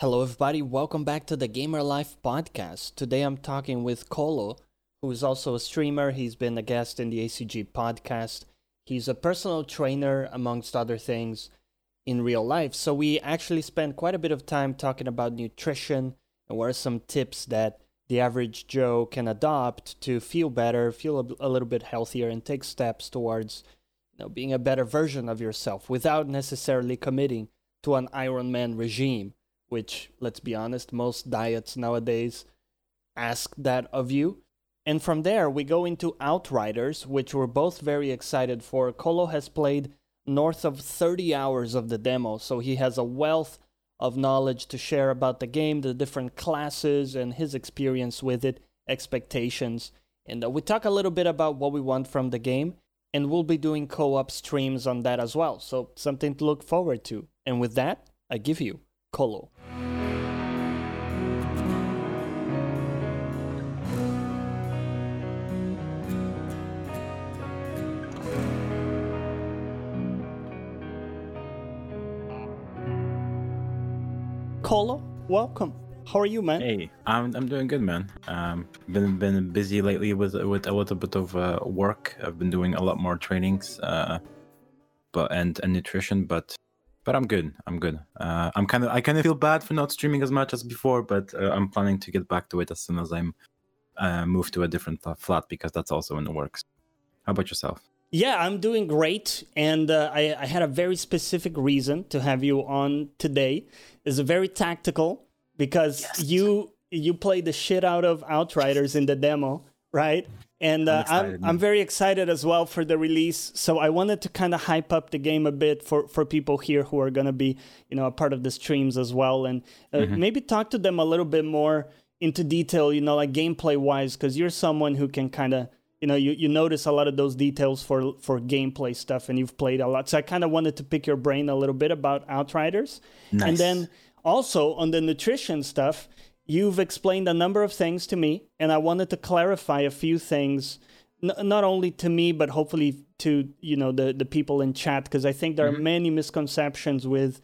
Hello, everybody. Welcome back to the Gamer Life podcast. Today I'm talking with Colo, who is also a streamer. He's been a guest in the ACG podcast. He's a personal trainer, amongst other things, in real life. So we actually spent quite a bit of time talking about nutrition and what are some tips that the average Joe can adopt to feel better, feel a, little bit healthier, and take steps towards you know, being a better version of yourself without necessarily committing to an Ironman regime which, let's be honest, most diets nowadays ask that of you. And from there, we go into Outriders, which we're both very excited for. Colo has played north of 30 hours of the demo, so he has a wealth of knowledge to share about the game, the different classes, and his experience with it, expectations. And uh, we talk a little bit about what we want from the game, and we'll be doing co op streams on that as well. So, something to look forward to. And with that, I give you Colo. Colo, welcome. How are you, man? Hey, I'm I'm doing good, man. Um, been been busy lately with with a little bit of uh, work. I've been doing a lot more trainings, uh, but and and nutrition, but but I'm good. I'm good. Uh, I'm kind of I kind of feel bad for not streaming as much as before, but uh, I'm planning to get back to it as soon as I'm uh, move to a different flat because that's also in the works. How about yourself? Yeah, I'm doing great, and uh, I, I, had a very specific reason to have you on today. It's a very tactical because yes. you you played the shit out of Outriders in the demo, right? And uh, I'm, I'm, I'm very excited as well for the release. So I wanted to kind of hype up the game a bit for for people here who are gonna be you know a part of the streams as well, and uh, mm-hmm. maybe talk to them a little bit more into detail, you know, like gameplay wise, because you're someone who can kind of you know you, you notice a lot of those details for for gameplay stuff and you've played a lot so i kind of wanted to pick your brain a little bit about outriders nice. and then also on the nutrition stuff you've explained a number of things to me and i wanted to clarify a few things n- not only to me but hopefully to you know the the people in chat because i think there mm-hmm. are many misconceptions with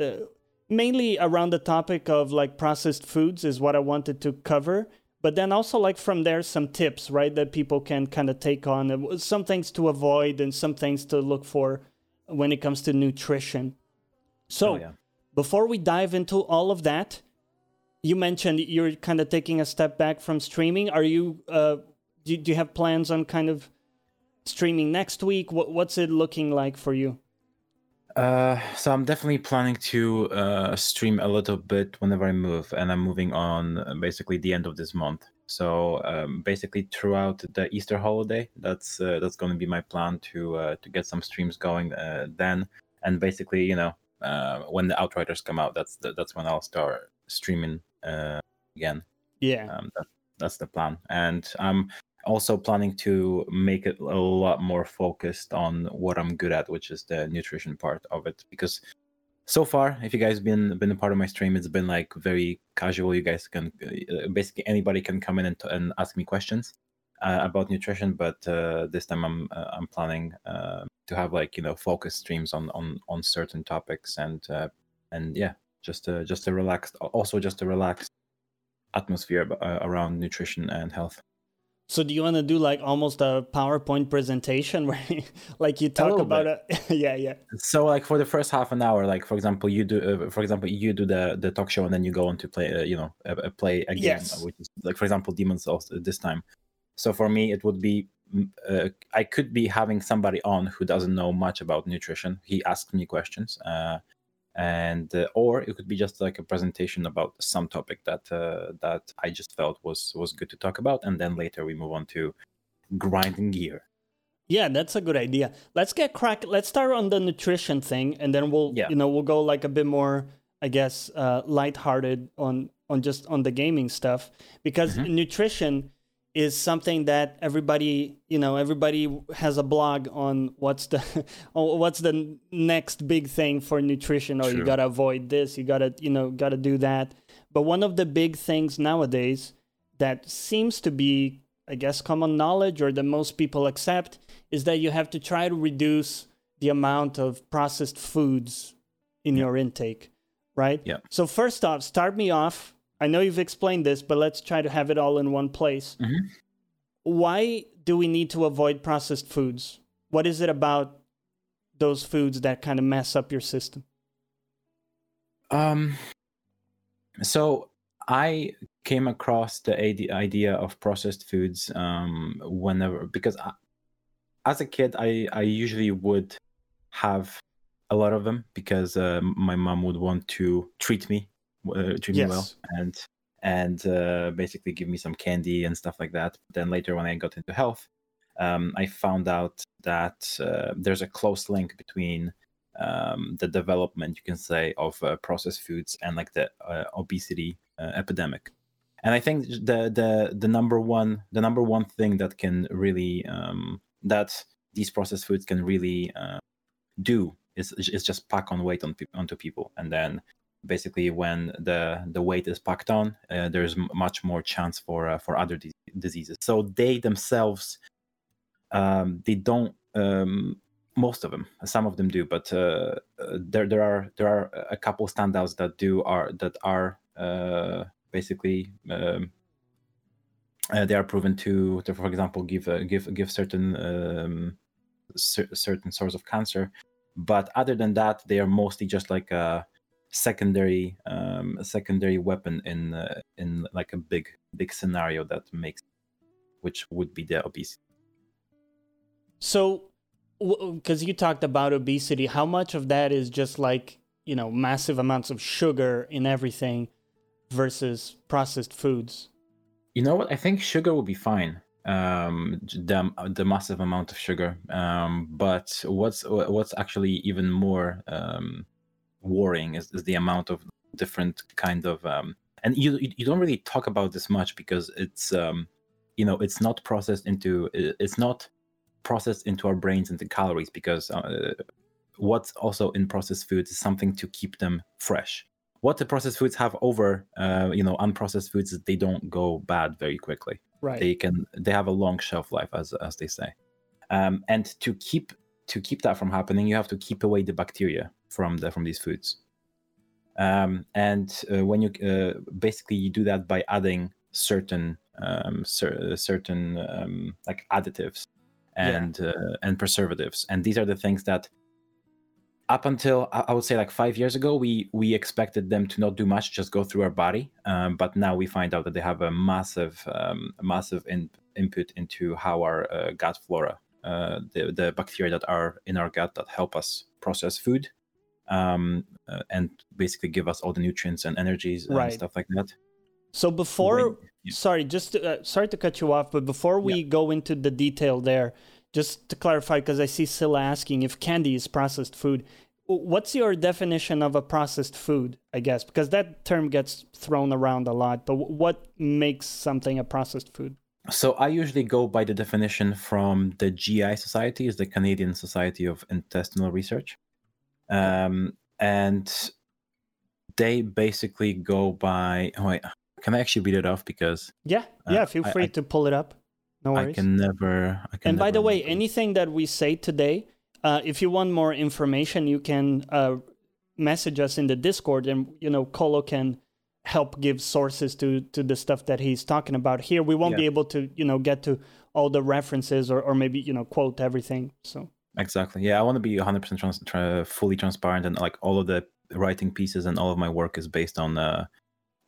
uh, mainly around the topic of like processed foods is what i wanted to cover but then also like from there some tips right that people can kind of take on some things to avoid and some things to look for when it comes to nutrition so oh, yeah. before we dive into all of that you mentioned you're kind of taking a step back from streaming. Are you uh do, do you have plans on kind of streaming next week? What, what's it looking like for you? Uh, so I'm definitely planning to uh, stream a little bit whenever I move, and I'm moving on uh, basically the end of this month. So um, basically throughout the Easter holiday, that's uh, that's going to be my plan to uh, to get some streams going uh, then, and basically you know when the Outriders come out, that's that's when I'll start streaming uh, again. Yeah, um, that, that's the plan, and I'm also planning to make it a lot more focused on what I'm good at, which is the nutrition part of it. Because so far, if you guys been been a part of my stream, it's been like very casual. You guys can uh, basically anybody can come in and, and ask me questions uh, about nutrition. But uh, this time, I'm uh, I'm planning uh, to have like you know focus streams on on on certain topics and uh, and yeah, just a, just a relaxed, also just a relaxed atmosphere around nutrition and health. So do you want to do like almost a PowerPoint presentation where like you talk about bit. it? yeah, yeah. So like for the first half an hour, like for example, you do, uh, for example, you do the the talk show and then you go on to play, uh, you know, uh, play a game, yes. which is like for example, Demon's Souls this time. So for me, it would be mm, uh, I could be having somebody on who doesn't know much about nutrition. He asks me questions, uh, and uh, or it could be just like a presentation about some topic that uh, that I just felt was was good to talk about, and then later we move on to grinding gear. Yeah, that's a good idea. Let's get crack. Let's start on the nutrition thing, and then we'll yeah. you know we'll go like a bit more, I guess, uh, lighthearted on on just on the gaming stuff because mm-hmm. nutrition is something that everybody you know everybody has a blog on what's the what's the next big thing for nutrition or oh, you got to avoid this you got to you know got to do that but one of the big things nowadays that seems to be i guess common knowledge or that most people accept is that you have to try to reduce the amount of processed foods in yeah. your intake right? Yeah. So first off, start me off. I know you've explained this, but let's try to have it all in one place. Mhm. Why do we need to avoid processed foods? What is it about those foods that kind of mess up your system? Um, so I came across the idea of processed foods um, whenever because I, as a kid, I I usually would have a lot of them because uh, my mom would want to treat me, uh, treat me well, and and uh, basically give me some candy and stuff like that. But Then later, when I got into health, um, I found out that uh, there's a close link between um, the development, you can say, of uh, processed foods and like the uh, obesity uh, epidemic. And I think the the the number one the number one thing that can really um, that these processed foods can really uh, do is is just pack on weight on onto people, and then basically when the the weight is packed on, uh, there's m- much more chance for uh, for other dis- diseases. So they themselves um, they don't um, most of them some of them do but uh, there there are there are a couple standouts that do are that are uh, basically um, uh, they are proven to, to for example give uh, give give certain um, cer- certain source of cancer but other than that they are mostly just like secondary um, a secondary weapon in uh, in like a big big scenario that makes which would be the obesity So, because you talked about obesity, how much of that is just like, you know, massive amounts of sugar in everything versus processed foods? You know what? I think sugar will be fine. Um, the the massive amount of sugar. Um, but what's what's actually even more um, worrying is, is the amount of different kind of um, and you you don't really talk about this much because it's um, you know it's not processed into it's not processed into our brains into calories because uh, what's also in processed foods is something to keep them fresh. What the processed foods have over uh, you know unprocessed foods is they don't go bad very quickly. Right. they can they have a long shelf life as as they say. Um, and to keep to keep that from happening you have to keep away the bacteria from the from these foods um, and uh, when you uh, basically you do that by adding certain um, cer- certain um, like additives Yeah. and uh, and preservatives and these are the things that up until I I would say like five years ago, we we expected them to not do much, just go through our body. Um, but now we find out that they have a massive, um, massive in, input into how our uh, gut flora, uh, the the bacteria that are in our gut that help us process food, um, uh, and basically give us all the nutrients and energies and Right. stuff like that. So before, When- yeah. sorry, just to, uh, sorry to cut you off, but before we go into the detail there, just to clarify, because I see Scylla asking if candy is processed food. What's your definition of a processed food? I guess because that term gets thrown around a lot. But what makes something a processed food? So I usually go by the definition from the GI Society, is the Canadian Society of Intestinal Research, um, and they basically go by. Oh wait, can I actually read it off because Yeah, Uh, yeah. Feel free I- to pull it up. No worries. I can never. I can and by the way, remember. anything that we say today, uh, if you want more information, you can uh, message us in the Discord, and you know, Colo can help give sources to to the stuff that he's talking about here. We won't Yeah. be able to, you know, get to all the references or, or maybe you know quote everything. So exactly. Yeah, I want to be 100 percent trans- tra- fully transparent, and like all of the writing pieces and all of my work is based on uh,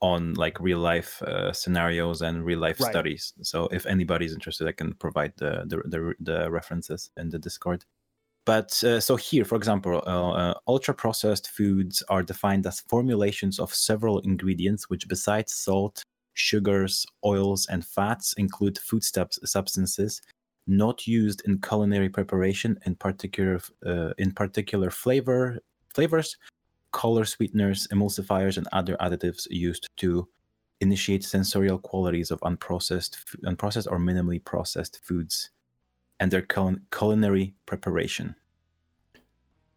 on like real life uh, scenarios and real life Right. studies. So if anybody's interested, I can provide the the the, the references in the Discord. But uh, so here, for example, uh, uh, ultra processed foods are defined as formulations of several ingredients, which besides salt, sugars, oils, and fats, include foodstuffs substances not used in culinary preparation, in particular, uh, in particular flavor flavors, color sweeteners, emulsifiers, and other additives used to initiate sensorial qualities of unprocessed, unprocessed or minimally processed foods, and their cul- culinary preparation.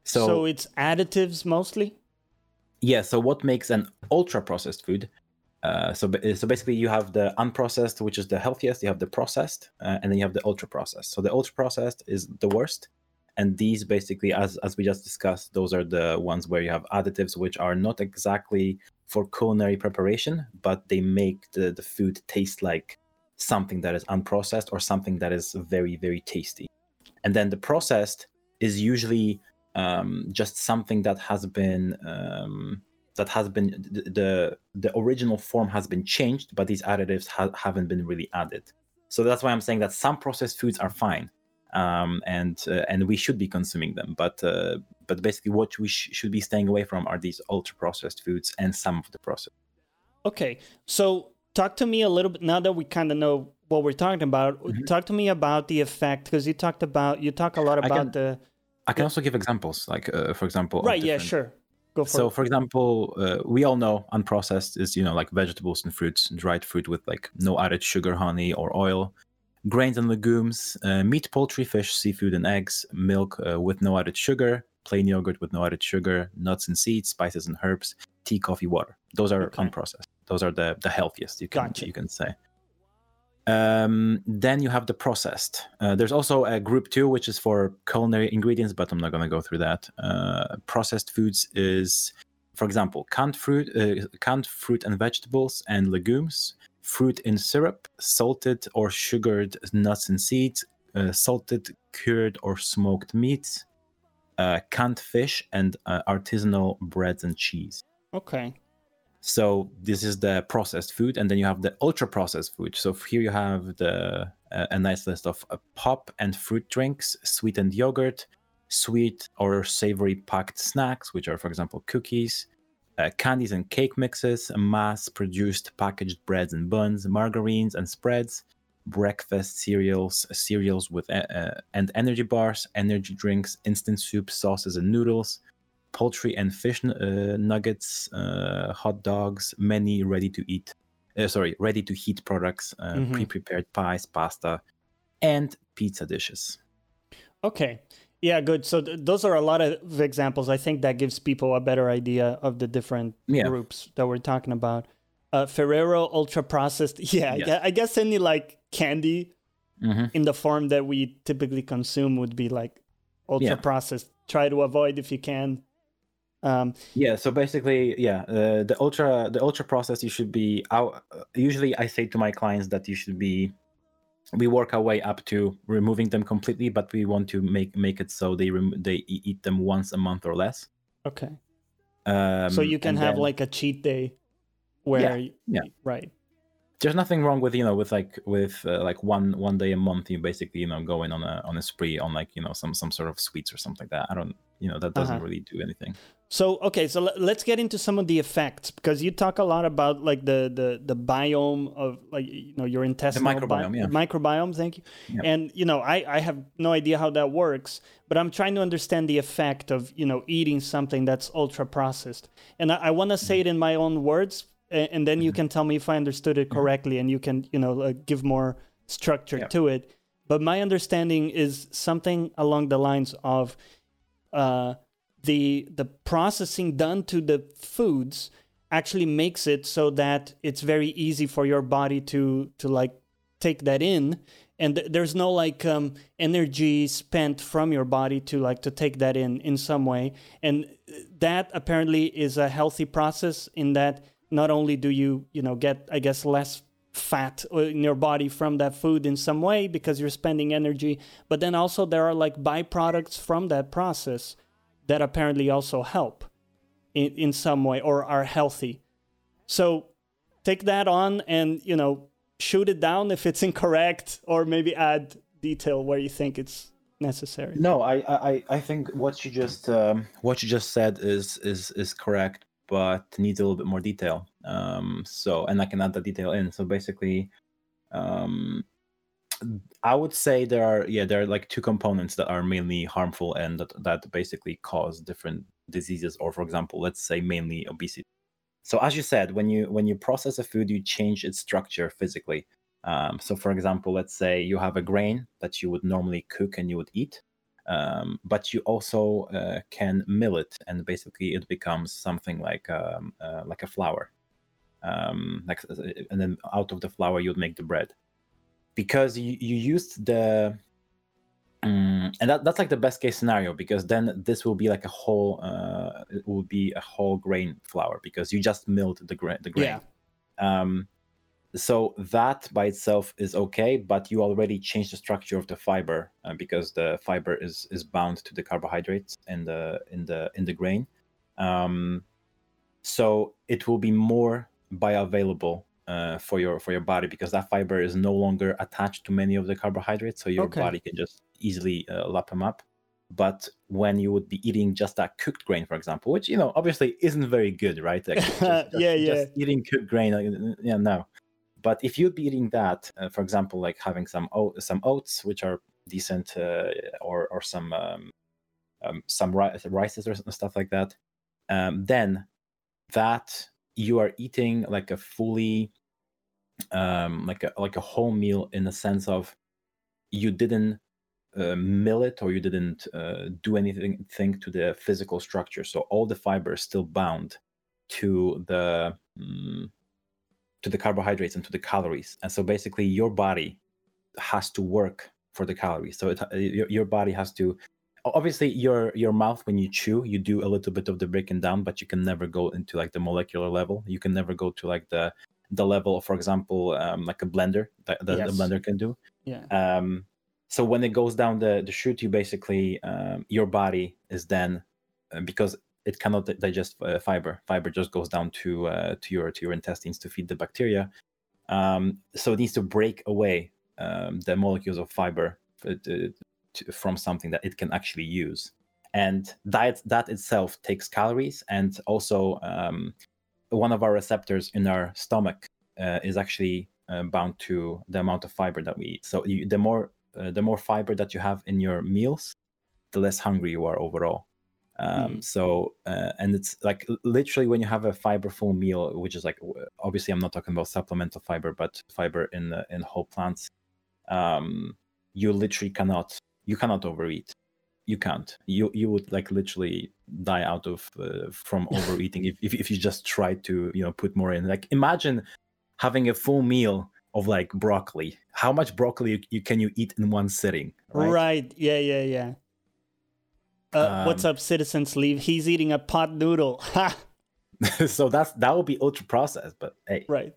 so, So, it's additives mostly. yeah, so what makes an ultra processed food? Uh, so, so basically, you have the unprocessed, which is the healthiest. You have the processed, uh, and then you have the ultra processed. So the ultra processed is the worst, and these basically as as we just discussed those are the ones where you have additives which are not exactly for culinary preparation but they make the, the food taste like something that is unprocessed or something that is very very tasty and then the processed is usually um, just something that has been um, that has been the the original form has been changed but these additives ha- haven't been really added. So that's why i'm saying that some processed foods are fine um, and uh, and we should be consuming them. But uh, but basically what we sh- should be staying away from are these ultra processed foods and some of the processed. Okay so talk to me a little bit now that we kind of know what we're talking about mm-hmm. talk to me about the effect because you talked about you talk a lot about I can, the i can also give examples like uh, for example right yeah sure Go for so, it. for example, uh, we all know unprocessed is you know like vegetables and fruits, dried fruit with like no added sugar, honey, or oil. Grains and legumes, uh, meat, poultry, fish, seafood, and eggs. Milk uh, with no added sugar. Plain yogurt with no added sugar. Nuts and seeds, spices and herbs. Tea, coffee, water. Those are okay. unprocessed. Those are the the healthiest you can gotcha. you can say. Um, then you have the processed. Uh, there's also a group two, which is for culinary ingredients, but I'm not going to go through that. Uh, processed foods is, for example, canned fruit, uh, canned fruit and vegetables and legumes, fruit in syrup, salted or sugared nuts and seeds, uh, salted, cured or smoked meats, uh, canned fish, and uh, artisanal breads and cheese. Okay. So this is the processed food, and then you have the ultra processed food. So here you have the uh, a nice list of uh, pop and fruit drinks, sweetened yogurt, sweet or savory packed snacks, which are, for example, cookies, uh, candies and cake mixes, mass-produced packaged breads and buns, margarines and spreads, breakfast cereals, cereals with uh, uh, and energy bars, energy drinks, instant soup, sauces and noodles poultry and fish uh, nuggets, uh, hot dogs, many ready to eat, uh, sorry, ready to heat products, uh, mm-hmm. pre prepared pies, pasta, and pizza dishes. Okay. Yeah, good. So th- those are a lot of examples. I think that gives people a better idea of the different yeah. groups that we're talking about. Uh, Ferrero ultra processed. Yeah, yes. I guess any like candy mm-hmm. in the form that we typically consume would be like ultra yeah. processed. Try to avoid if you can um, yeah. So basically, yeah, uh, the ultra the ultra process you should be out. Usually, I say to my clients that you should be. We work our way up to removing them completely, but we want to make make it so they rem- they eat them once a month or less. Okay. Um, so you can have then, like a cheat day, where yeah, yeah. right there's nothing wrong with you know with like with uh, like one one day a month you basically you know going on a on a spree on like you know some some sort of sweets or something like that i don't you know that doesn't uh-huh. really do anything so okay so let's get into some of the effects because you talk a lot about like the the the biome of like you know your intestinal the microbiome bi- yeah. microbiome thank you yep. and you know i i have no idea how that works but i'm trying to understand the effect of you know eating something that's ultra processed and i, I want to say mm-hmm. it in my own words and then you mm-hmm. can tell me if I understood it mm-hmm. correctly, and you can you know uh, give more structure yeah. to it. But my understanding is something along the lines of uh, the the processing done to the foods actually makes it so that it's very easy for your body to to like take that in and th- there's no like um, energy spent from your body to like to take that in in some way and that apparently is a healthy process in that not only do you you know get i guess less fat in your body from that food in some way because you're spending energy but then also there are like byproducts from that process that apparently also help in, in some way or are healthy. So take that on and you know shoot it down if it's incorrect or maybe add detail where you think it's necessary. No i i i think what you just um, what you just said is is is correct but needs a little bit more detail. Um, so, and I can add the detail in. So basically, um, I would say there are yeah there are like two components that are mainly harmful and that, that basically cause different diseases. Or for example, let's say mainly obesity. So as you said, when you when you process a food, you change its structure physically. Um, so for example, let's say you have a grain that you would normally cook and you would eat um, but you also uh, can mill it and basically it becomes something like um, uh, like a flour. Um, like uh, and then out of the flour you'd make the bread. Because you, you used the Mm, and that, that's like the best case scenario because then this will be like a whole uh, it will be a whole grain flour because you just milled the grain the grain. Yeah. um, so that by itself is okay but you already change the structure of the fiber uh, because the fiber is is bound to the carbohydrates in the in the in the grain um, so it will be more bioavailable uh, for your for your body because that fiber is no longer attached to many of the carbohydrates so your Okay. body can just easily uh, lap them up but when you would be eating just that cooked grain for example which you know obviously isn't very good right Like, just- just- Yeah, yeah. just eating cooked grain like, yeah no but if you'd be eating that uh, for example like having some some oats which are decent uh, or or some um, um, some ri- rices or stuff like that um, then that you are eating like a fully um, like a like a whole meal in the sense of you didn't uh, mill it or you didn't uh, do anything thing to the physical structure. So all the fiber is still bound to the mm, to the carbohydrates and to the calories and so basically your body has to work for the calories so it, uh, your, your body has to obviously your your mouth when you chew you do a little bit of the breaking down but you can never go into like the molecular level you can never go to like the the level of, for example um, like a blender that, that Yes. the blender can do Yeah. um, so when it goes down the the chute you basically um, your body is then uh, because it cannot digest uh, fiber. Fiber just goes down to uh, to your to your intestines to feed the bacteria. Um, so it needs to break away um, the molecules of fiber uh, to, to, from something that it can actually use. And that that itself takes calories and also um, one of our receptors in our stomach uh, is actually uh, bound to the amount of fiber that we eat. So you, the more uh, the more fiber that you have in your meals the less hungry you are overall um, so uh, and it's like literally when you have a fiber fiberful meal which is like obviously i'm not talking about supplemental fiber but fiber in the, in whole plants um, you literally cannot you cannot overeat you can't you you would like literally die out of uh, from overeating if, if if you just try to you know put more in like imagine having a full meal of like broccoli how much broccoli you, you can you eat in one sitting Right. right, Yeah. Yeah. Yeah. Uh, what's Um, up, citizens? Leave. He's eating a pot noodle. Ha! so that's that would be ultra processed but hey Right.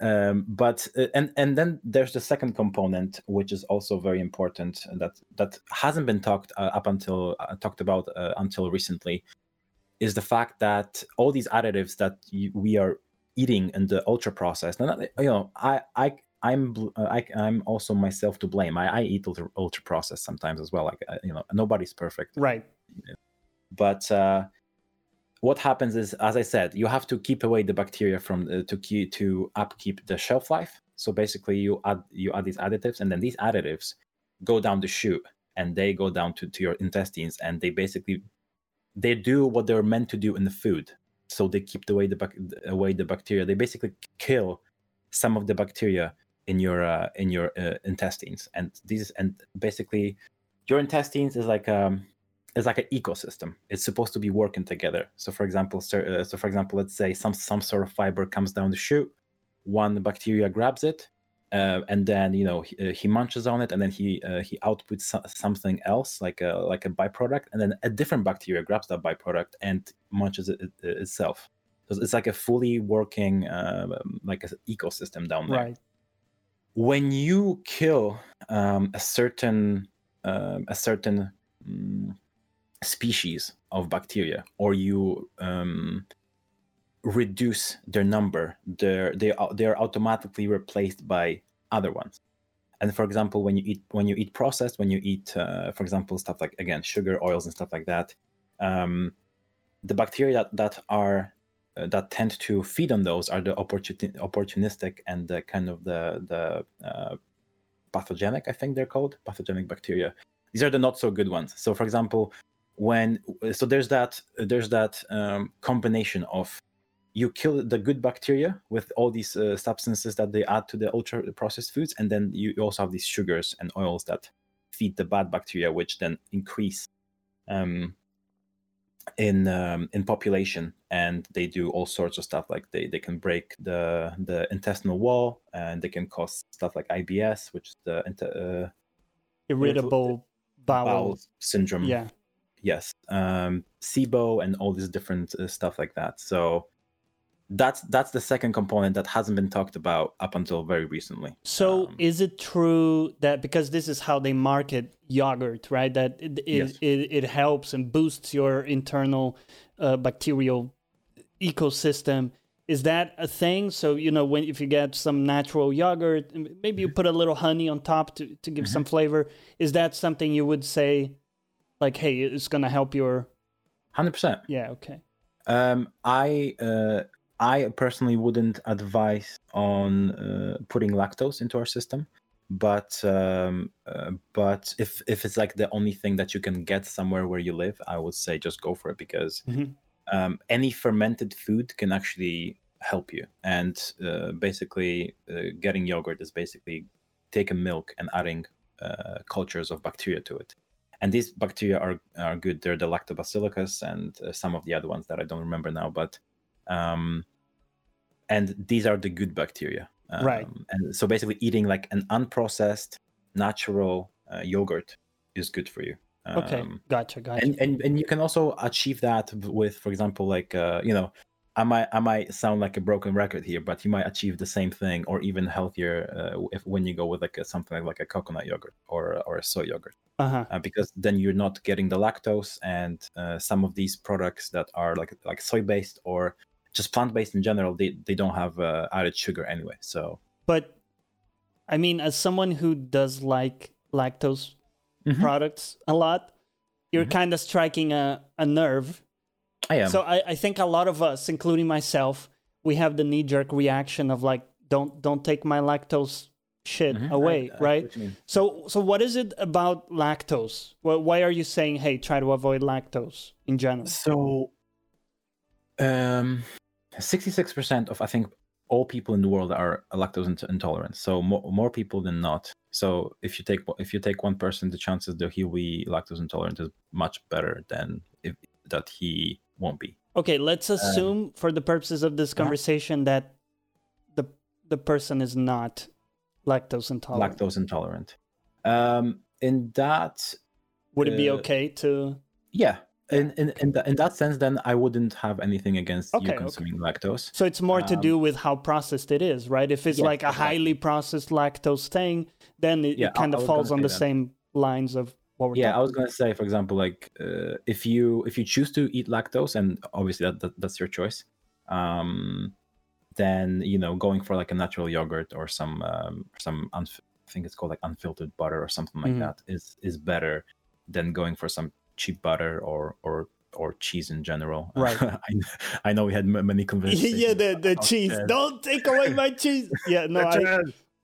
um, but uh, and and then there's the second component which is also very important and that that hasn't been talked uh, up until uh, talked about uh, until recently is the fact that all these additives that you, we are eating in the ultra processed and uh, you know i i i'm I, i'm also myself to blame i, I eat ultra, ultra processed sometimes as well like you know nobody's perfect Right. But uh, what happens is as i said you have to keep away the bacteria from the, to keep to upkeep the shelf life. So basically you add you add these additives and then these additives go down the chute and they go down to, to your intestines and they basically they do what they're meant to do in the food. So they keep away the away the bacteria they basically kill some of the bacteria in your uh, in your uh, intestines. And these and basically your intestines is like um is like an ecosystem. It's supposed to be working together. So for example so, uh, so for example let's say some some sort of fiber comes down the chute one bacteria grabs it uh, and then you know he, uh, he munches on it and then he uh, he outputs so- something else like a like a byproduct and then a different bacteria grabs that byproduct and munches it, it itself. So it's like a fully working uh, like an ecosystem down there. Right. when you kill um, a certain um, a certain mm, species of bacteria or you um, reduce their number they're they are they're automatically replaced by other ones. And for example when you eat when you eat processed when you eat uh, for example stuff like again sugar oils and stuff like that um, the bacteria that, that are uh, that tend to feed on those are the opportuni- opportunistic and the kind of the the uh, pathogenic i think they're called pathogenic bacteria. These are the not so good ones. So for example when so there's that there's that um, combination of you kill the good bacteria with all these uh, substances that they add to the ultra processed foods and then you also have these sugars and oils that feed the bad bacteria which then increase um, in um, in population and they do all sorts of stuff like they, they can break the the intestinal wall and they can cause stuff like IBS which is the uh, Irritable bowel, bowel syndrome. yeah Yes. Um, SIBO and all these different uh, stuff like that. So that's that's the second component that hasn't been talked about up until very recently. So Um, is it true that because this is how they market yogurt, right? That it it, Yes. it, it helps and boosts your internal uh, bacterial ecosystem. Is that a thing? So you know, when if you get some natural yogurt, maybe you put a little honey on top to to give some flavor. Is that something you would say, like, hey, it's gonna help your? hundred percent. Yeah, okay. Um, I uh, I personally wouldn't advise on uh, putting lactose into our system, but um, uh, but if if it's like the only thing that you can get somewhere where you live, I would say just go for it because Mhm. um, any fermented food can actually help you. And uh, basically, uh, getting yogurt is basically taking milk and adding uh, cultures of bacteria to it. And these bacteria are are good. They're the lactobacillus and uh, some of the other ones that I don't remember now. But um, and these are the good bacteria. Um, Right. And so basically, eating like an unprocessed natural uh, yogurt is good for you. Okay, Um, gotcha, gotcha. and, and and you can also achieve that with for example like uh, you know i might i might sound like a broken record here but you might achieve the same thing or even healthier uh, if when you go with like a, something like a coconut yogurt or or a soy yogurt uh huh. uh, because then you're not getting the lactose and uh, some of these products that are like like soy based or just plant based in general they, they don't have uh, added sugar anyway so But I mean, as someone who does like lactose Mhm. products a lot, you're Mhm. kind of striking a, a nerve. I am So I, I think a lot of us, including myself, we have the knee jerk reaction of like, don't don't take my lactose shit Mhm. away, I- I right? So so what is it about lactose? Well, why are you saying, hey, try to avoid lactose in general? So, um, sixty-six percent of I think all people in the world are lactose intolerant. So more more people than not. So if you take if you take one person, the chances that he'll be lactose intolerant is much better than if that he won't be. Okay, let's assume for the purposes of this Uh-huh. conversation that the the person is not lactose intolerant. Lactose intolerant. Um, in that, Would it be uh, okay to? yeah. In in in, the, in that sense, then I wouldn't have anything against Okay, you okay. consuming lactose. So it's more to Um, do with how processed it is, right? If it's Yeah, like a exactly. highly processed lactose thing, then it, Yeah, it kind I of was falls on the that. same lines of yeah i was going to say for example like uh, if you if you choose to eat lactose and obviously that, that that's your choice um then you know going for like a natural yogurt or some um some unf- i think it's called like unfiltered butter or something like Mhm. that is is better than going for some cheap butter or or or cheese in general Right. I, I know we had m- many conversations yeah, the the cheese. Don't take away my cheese. Yeah, no, I,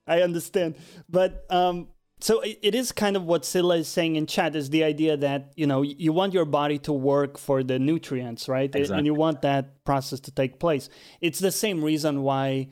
I understand. But um, so it, it is kind of what Silla is saying in chat is the idea that you know you want your body to work for the nutrients, right? And- And you want that process to take place. It's the same reason why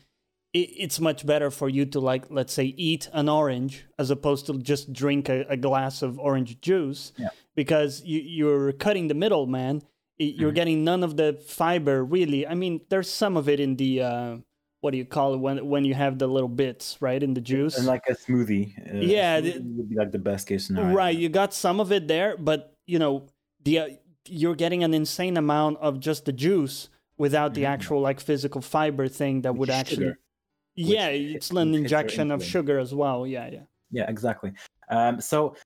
it's much better for you to like, let's say, eat an orange as opposed to just drink a, a glass of orange juice, Yeah. because you, you're cutting the middle, man. You're Mhm. getting none of the fiber, really. I mean, there's some of it in the. Uh, what do you call it when when you have the little bits right in the juice? and like a smoothie. Uh, Yeah, smoothie would be like the best case scenario. Right you got some of it there but you know the uh, you're getting an insane amount of just the juice without the Mhm. actual like physical fiber thing that would is actually sugar, yeah which it's an injection of sugar as well yeah yeah. Yeah exactly. Um so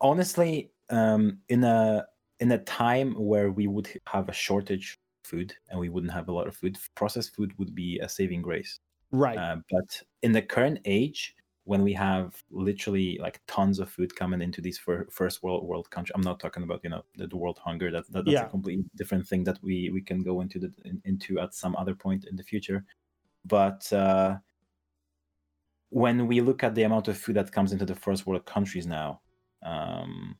honestly um in a in a time where we would have a shortage food and we wouldn't have a lot of food. Processed food would be a saving grace. Right. Uh, but in the current age when we have literally like tons of food coming into these fir- first world world countries i'm not talking about you know the, the world hunger that, that that's Yeah. a completely different thing that we we can go into the in, into at some other point in the future. But uh when we look at the amount of food that comes into the first world countries now um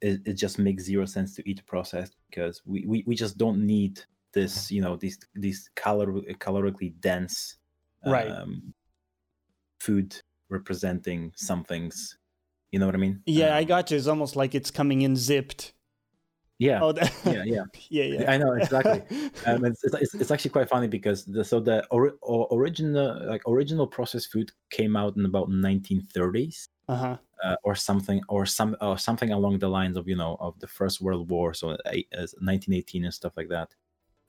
it, it just makes zero sense to eat processed because we, we, we just don't need this you know these these calor- calorically dense Right. um, food representing some things. You know what i mean? Yeah i Um, got you it's almost like it's coming in zipped. Yeah. Oh that, yeah yeah. Yeah yeah. I know exactly. Um, it's, it's, it's, actually quite funny because the, so the ori- o- original like original processed food came out in about 1930s uh-huh. uh, or something, or some, or something along the lines of you know of the First World War, so uh, 1918 and stuff like that.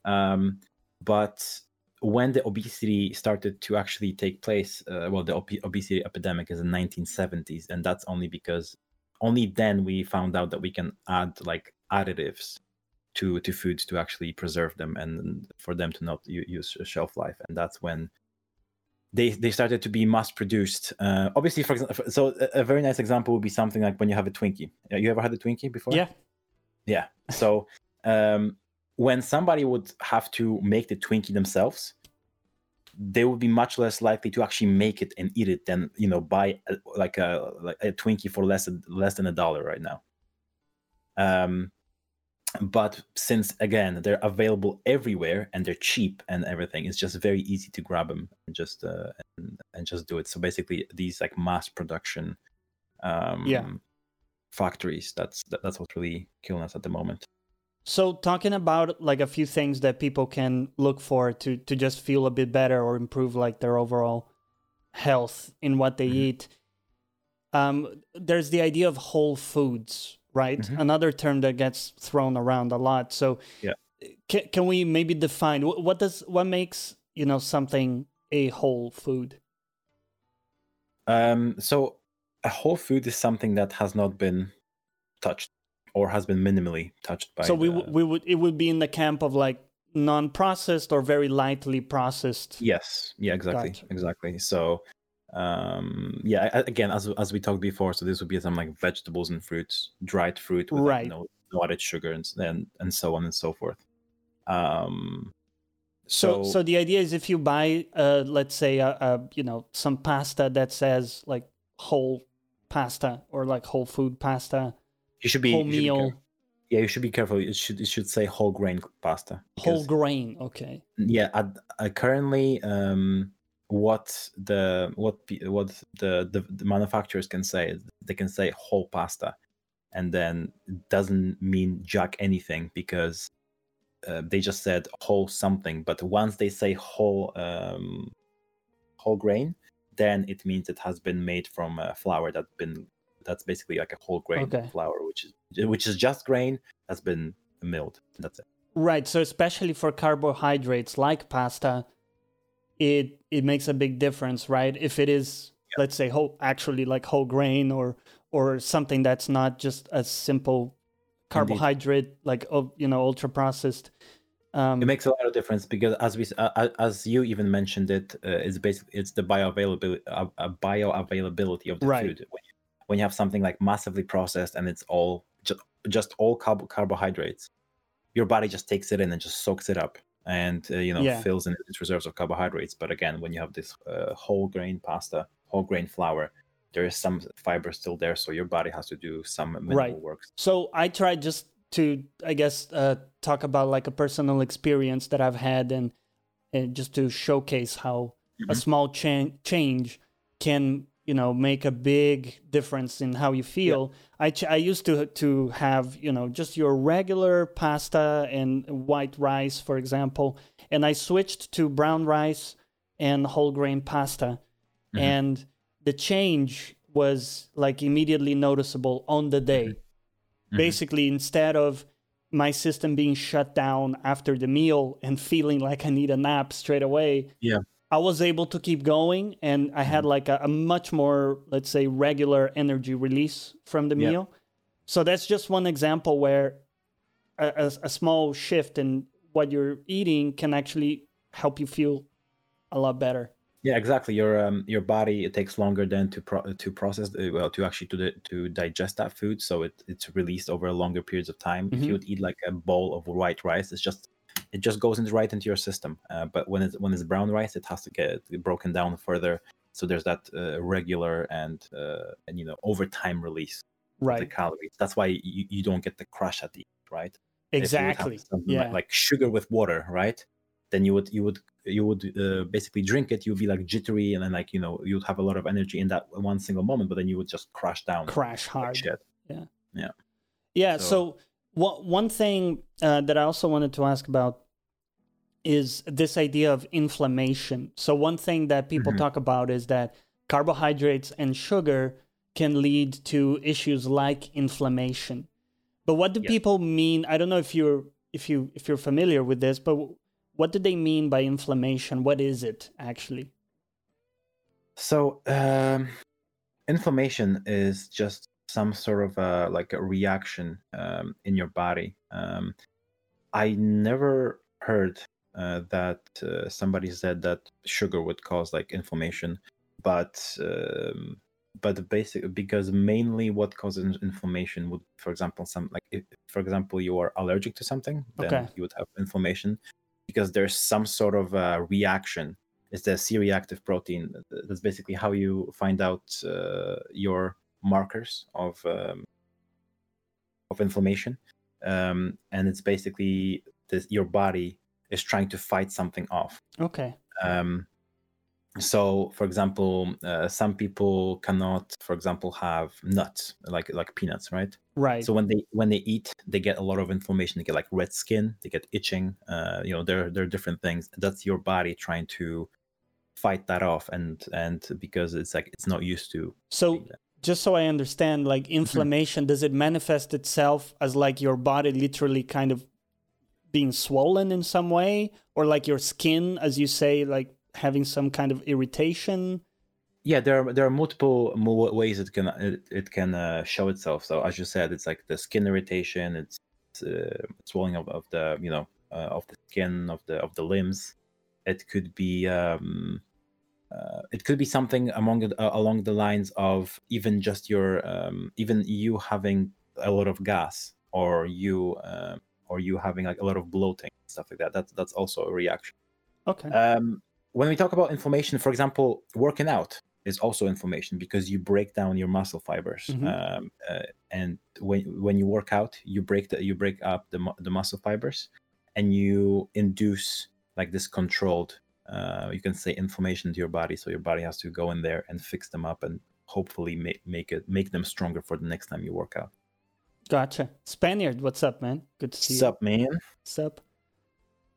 Um, but when the obesity started to actually take place, uh, well, the ob- obesity epidemic is in 1970s, and that's only because only then we found out that we can add like additives to to foods to actually preserve them and for them to not use shelf life, and that's when they they started to be mass produced. Uh, obviously, for example, so a, a very nice example would be something like when you have a Twinkie. You ever had a Twinkie before? Yeah. Yeah. So um, when somebody would have to make the Twinkie themselves, they would be much less likely to actually make it and eat it than you know buy a, like a like a Twinkie for less less than a dollar right now. Um, but since again they're available everywhere and they're cheap and everything, it's just very easy to grab them and just uh, and, and just do it. So basically, these like mass production, um, yeah, factories. That's that, that's what's really killing us at the moment. So talking about like a few things that people can look for to to just feel a bit better or improve like their overall health in what they mm-hmm. eat. Um, there's the idea of whole foods, right? Mm-hmm. Another term that gets thrown around a lot. So yeah, can, can we maybe define what does what makes you know something a whole food? Um, so a whole food is something that has not been touched or has been minimally touched by. So we the... we would it would be in the camp of like non-processed or very lightly processed. Yes. Yeah. Exactly. Gotcha. Exactly. So um yeah again as as we talked before so this would be some like vegetables and fruits dried fruit with right. Like, no, no added sugar and, and and so on and so forth um so, so, so the idea is if you buy, uh, let's say, a, a, you know some pasta that says like whole pasta or like whole food pasta, you should be whole meal. Be yeah, you should be careful. It should it should say whole grain pasta. Whole grain, okay. Yeah, I currently, um, what the what what the, the the manufacturers can say they can say whole pasta, and then it doesn't mean jack anything because uh, they just said whole something. But once they say whole um, whole grain, then it means it has been made from a flour that's been that's basically like a whole grain okay. flour, which is which is just grain that's been milled. That's it. Right. So especially for carbohydrates like pasta, it it makes a big difference, right? If it is, yeah. let's say, whole actually like whole grain or or something that's not just a simple carbohydrate Indeed. like you know ultra processed. Um, it makes a lot of difference because, as we, uh, as you even mentioned it, uh, it's basically it's the bioavailability, uh, bioavailability of the right. food. When when you have something like massively processed and it's all just, just all carb- carbohydrates your body just takes it in and just soaks it up and uh, you know yeah. fills in its reserves of carbohydrates but again when you have this uh, whole grain pasta whole grain flour there is some fiber still there so your body has to do some minimal right. work so i tried just to i guess uh, talk about like a personal experience that i've had and, and just to showcase how mm-hmm. a small cha- change can you know make a big difference in how you feel yeah. I, ch- I used to to have you know just your regular pasta and white rice for example and i switched to brown rice and whole grain pasta mm-hmm. and the change was like immediately noticeable on the day mm-hmm. basically instead of my system being shut down after the meal and feeling like i need a nap straight away yeah I was able to keep going and I had mm-hmm. like a, a much more, let's say, regular energy release from the meal. So that's just one example where a, a, a, small shift in what you're eating can actually help you feel a lot better. Yeah, exactly. Your um, your body it takes longer than to pro- to process uh, well to actually to to digest that food, so it, it's released over longer periods of time. Mm-hmm. If you would eat like a bowl of white rice, it's just it just goes into right into your system. Uh, but when it's when it's brown rice, it has to get broken down further. So there's that uh, regular and uh, and you know over time release right. the calories. That's why you, you don't get the crash at the end, right? Exactly. Yeah. Like, like, sugar with water, right? Then you would you would you would uh, basically drink it. You'd be like jittery, and then like you know you'd have a lot of energy in that one single moment. But then you would just crash down, crash hard. Like yeah. Yeah. Yeah. So, so what one thing uh, that I also wanted to ask about is this idea of inflammation. So one thing that people mm-hmm. talk about is that carbohydrates and sugar can lead to issues like inflammation. But what do Yeah. people mean? I don't know if you're if you if you're familiar with this, but what do they mean by inflammation? What is it actually? So, um, inflammation is just some sort of a, like a reaction um, in your body. Um, I never heard uh, that uh, somebody said that sugar would cause like inflammation, but um, but basic because mainly what causes inflammation would, for example, some like if, for example, you are allergic to something, then Okay. you would have inflammation because there's some sort of uh, reaction it's the C-reactive protein. That's basically how you find out uh, your markers of um, of inflammation, um, and it's basically this, your body is trying to fight something off. Okay. Um, so, for example, uh, some people cannot, for example, have nuts like like peanuts, right? Right. So when they when they eat, they get a lot of inflammation. They get like red skin. They get itching. Uh, you know, there there are different things. That's your body trying to fight that off, and and because it's like it's not used to. so. Just so I understand, like inflammation, does it manifest itself as like your body literally kind of being swollen in some way, or like your skin, as you say, like having some kind of irritation? yeah, there are there are multiple ways it can it, it can uh, show itself. So as you said, it's like the skin irritation. It's uh, swelling of, of the you know uh, of the skin of the of the limbs. It could be um, uh, it could be something among uh, along the lines of even just your um, even you having a lot of gas or you uh, or you having like a lot of bloating stuff like that. That's that's also a reaction. Okay. Um, when we talk about inflammation, for example, working out is also inflammation because you break down your muscle fibers. Mhm. Um, uh, and when when you work out, you break the, you break up the the muscle fibers, and you induce like this controlled. Uh, you can say inflammation to your body, so your body has to go in there and fix them up and hopefully make make it make them stronger for the next time you work out. Gotcha. Spaniard, what's up, man? Good to see you. Sup, man? Sup.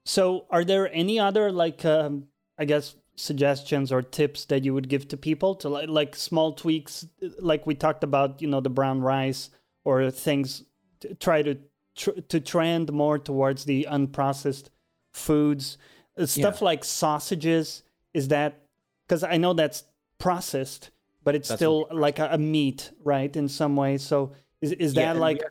So, are there any other like, um, I guess, suggestions or tips that you would give to people to like, like small tweaks, like we talked about, you know, the brown rice or things? To try to tr- to trend more towards the unprocessed foods, Stuff like sausages. Is that because I know that's processed, but it's That's still like a, a meat, right? In some way. So, is is Yeah, that like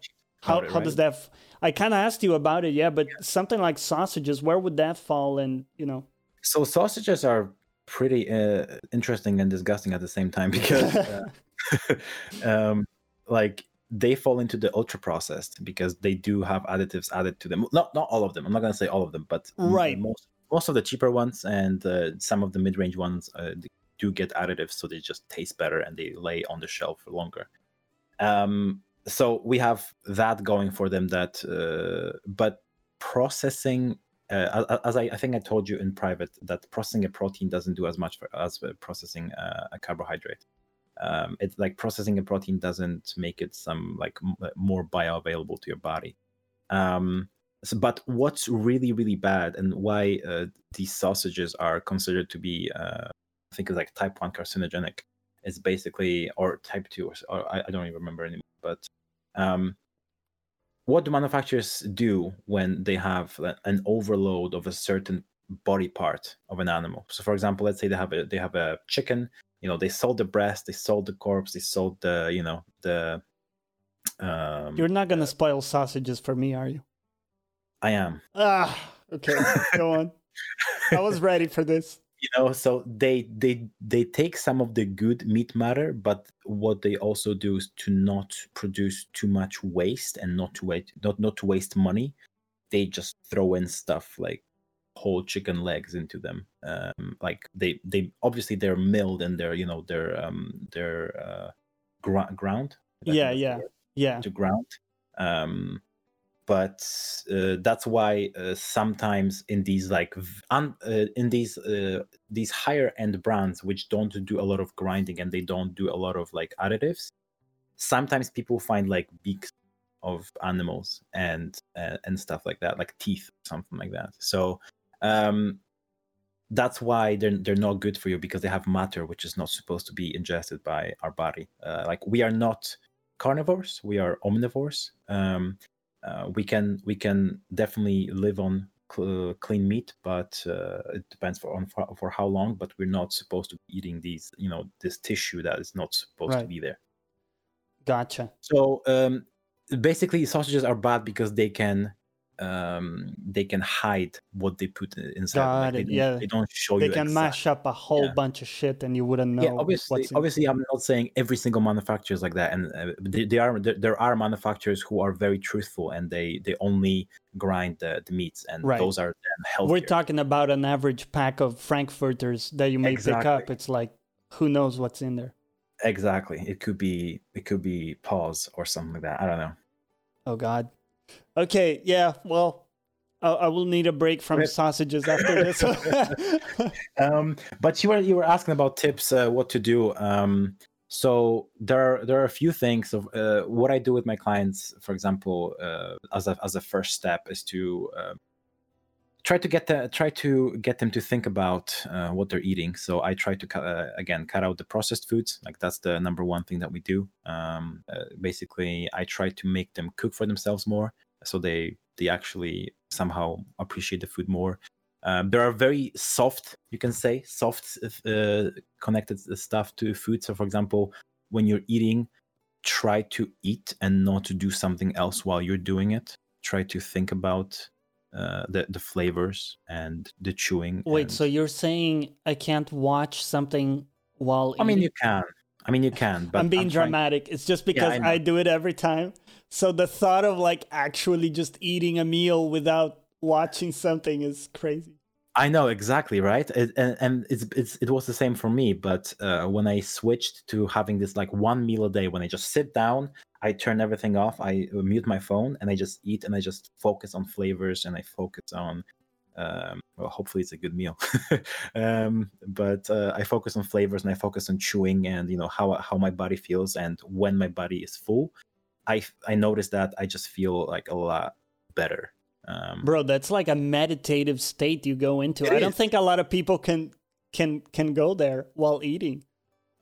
how it, how does that? F- I kind of asked you about it, yeah, but something like sausages, where would that fall in? You know, So sausages are pretty uh, interesting and disgusting at the same time because, uh, um, like they fall into the ultra processed because they do have additives added to them. Not not all of them. I'm not gonna say all of them, but Right. most most of the cheaper ones and uh, some of the mid range ones uh, do get additives, so they just taste better and they lay on the shelf for longer. Um, so we have that going for them. That uh, but processing uh, as I, I think I told you in private, that processing a protein doesn't do as much for, as uh, processing uh, a carbohydrate. Um, it's like processing a protein doesn't make it some like m- more bioavailable to your body. Um, so, but what's really really bad and why uh, these sausages are considered to be, uh, I think it's like type one carcinogenic, is basically or type two or, or I, I don't even remember anymore. But um, what do manufacturers do when they have an overload of a certain body part of an animal so for example let's say they have a they have a chicken you know they sold the breast they sold the corpse they sold the you know the um you're not gonna spoil sausages for me, are you? I am Ah, okay, go on. I was ready for this. you know so they they they take some of the good meat matter but what they also do is to not produce too much waste and not to wait not not to waste money they just throw in stuff like whole chicken legs into them um like they they obviously they're milled and they're you know they're um they're uh gr- ground Yeah, yeah. Yeah, to ground. Um, but uh, that's why uh, sometimes in these like un, uh, in these uh, these higher end brands which don't do a lot of grinding and they don't do a lot of like additives, sometimes people find like beaks of animals and uh, and stuff like that, like teeth, something like that. So um, that's why they're they're not good for you because they have matter which is not supposed to be ingested by our body. Uh, like we are not carnivores; we are omnivores. Um, uh, we can we can definitely live on cl- clean meat, but uh, it depends for on for, for, how long. But we're not supposed to be eating these, you know, this tissue that is not supposed right. to be there. Gotcha. So um, basically, sausages are bad because they can um, they can hide what they put inside. Got like it. yeah, they don't show they you. They can exactly. mash up a whole yeah. bunch of shit, and you wouldn't know. Yeah, obviously, obviously, I'm not saying every single manufacturer is like that, and uh, they, they, are there, there, are manufacturers who are very truthful, and they they only grind the, the meats, and right. those are healthier. We're talking about an average pack of frankfurters that you may exactly. pick up. It's like who knows what's in there. Exactly. It could be it could be paws or something like that. I don't know. Oh God. Okay. Yeah. Well, I, I will need a break from sausages after this. um, but you were you were asking about tips, uh, what to do. Um, so there are, there are a few things of uh, what I do with my clients. For example, uh, as a as a first step is to uh, try to get the, try to get them to think about uh, what they're eating. So I try to uh, again cut out the processed foods. Like that's the number one thing that we do. Um, uh, basically, I try to make them cook for themselves more, so they they actually somehow appreciate the food more. Um, there are very soft, you can say, soft uh, connected stuff to food. So, for example, when you're eating, try to eat and not to do something else while you're doing it. Try to think about uh, the the flavors and the chewing. Wait, and... so you're saying I can't watch something while? I mean, you can. I mean, you can. But I'm being I'm dramatic. Trying... It's just because yeah, I, I do it every time. So the thought of like actually just eating a meal without watching something is crazy. I know exactly right, it, and, and it's, it's it was the same for me. But uh, when I switched to having this like one meal a day, when I just sit down, I turn everything off, I mute my phone, and I just eat, and I just focus on flavors, and I focus on. Um, well, hopefully it's a good meal, um, but uh, I focus on flavors and I focus on chewing and you know how how my body feels, and when my body is full, I I notice that I just feel like a lot better um, Bro, that's like a meditative state you go into. I don't think a lot of people can can can go there while eating.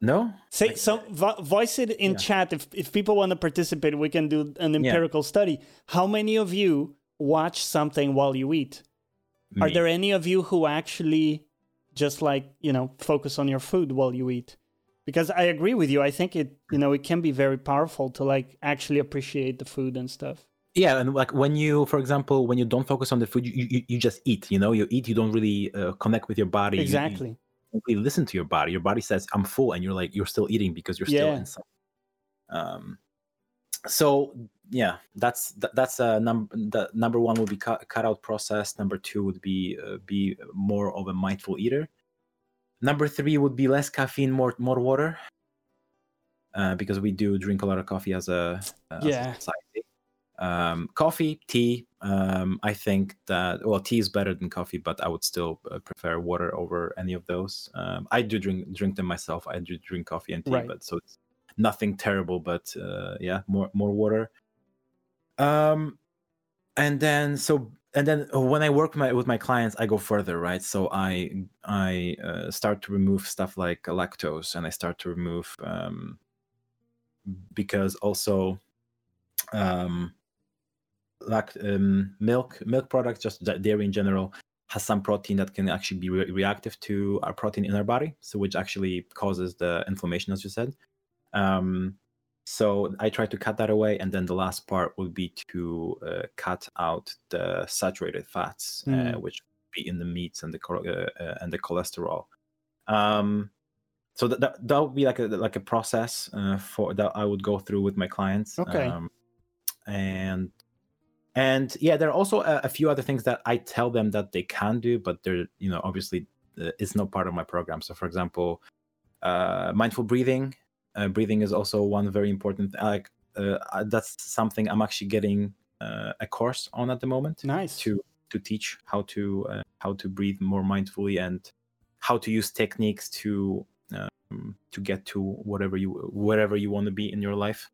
No. Say so. Vo- voice it in yeah. chat if if people want to participate. We can do an empirical yeah. study. How many of you watch something while you eat? Me. Are there any of you who actually just like you know focus on your food while you eat? Because I agree with you. I think it you know it can be very powerful to like actually appreciate the food and stuff yeah and like when you for example when you don't focus on the food you you, you just eat you know you eat you don't really uh, connect with your body exactly you, listen to your body. Your body says i'm full and you're like you're still eating because you're still yeah. inside. Um so yeah that's that's a number the number one would be cut, cut out process. Number two would be uh, be more of a mindful eater. Number three would be less caffeine more more water uh, because we do drink a lot of coffee as a, uh, yeah. As a society um, coffee, tea. Um, I think that well, tea is better than coffee, but I would still uh, prefer water over any of those. Um, I do drink drink them myself. I do drink coffee and tea, right. but so it's nothing terrible. But uh, yeah, more more water. Um, and then so and then when I work my, with my clients, I go further, right? So I I uh, start to remove stuff like lactose, and I start to remove um, because also um, like um, milk milk products just dairy in general has some protein that can actually be re- reactive to our protein in our body so which actually causes the inflammation as you said um, so i try to cut that away and then the last part would be to uh, cut out the saturated fats mm. uh, hmm. which be in the meats and the uh, uh, and the cholesterol um, so that, that, that would be like a like a process uh, for that i would go through with my clients okay um, and and yeah there are also a, a, few other things that i tell them that they can do but they're you know obviously uh, it's not part of my program. So for example uh, mindful breathing uh, breathing is also one very important like uh, that's something i'm actually getting uh, a course on at the moment nice. to to teach how to uh, how to breathe more mindfully and how to use techniques to um, to get to whatever you wherever you want to be in your life.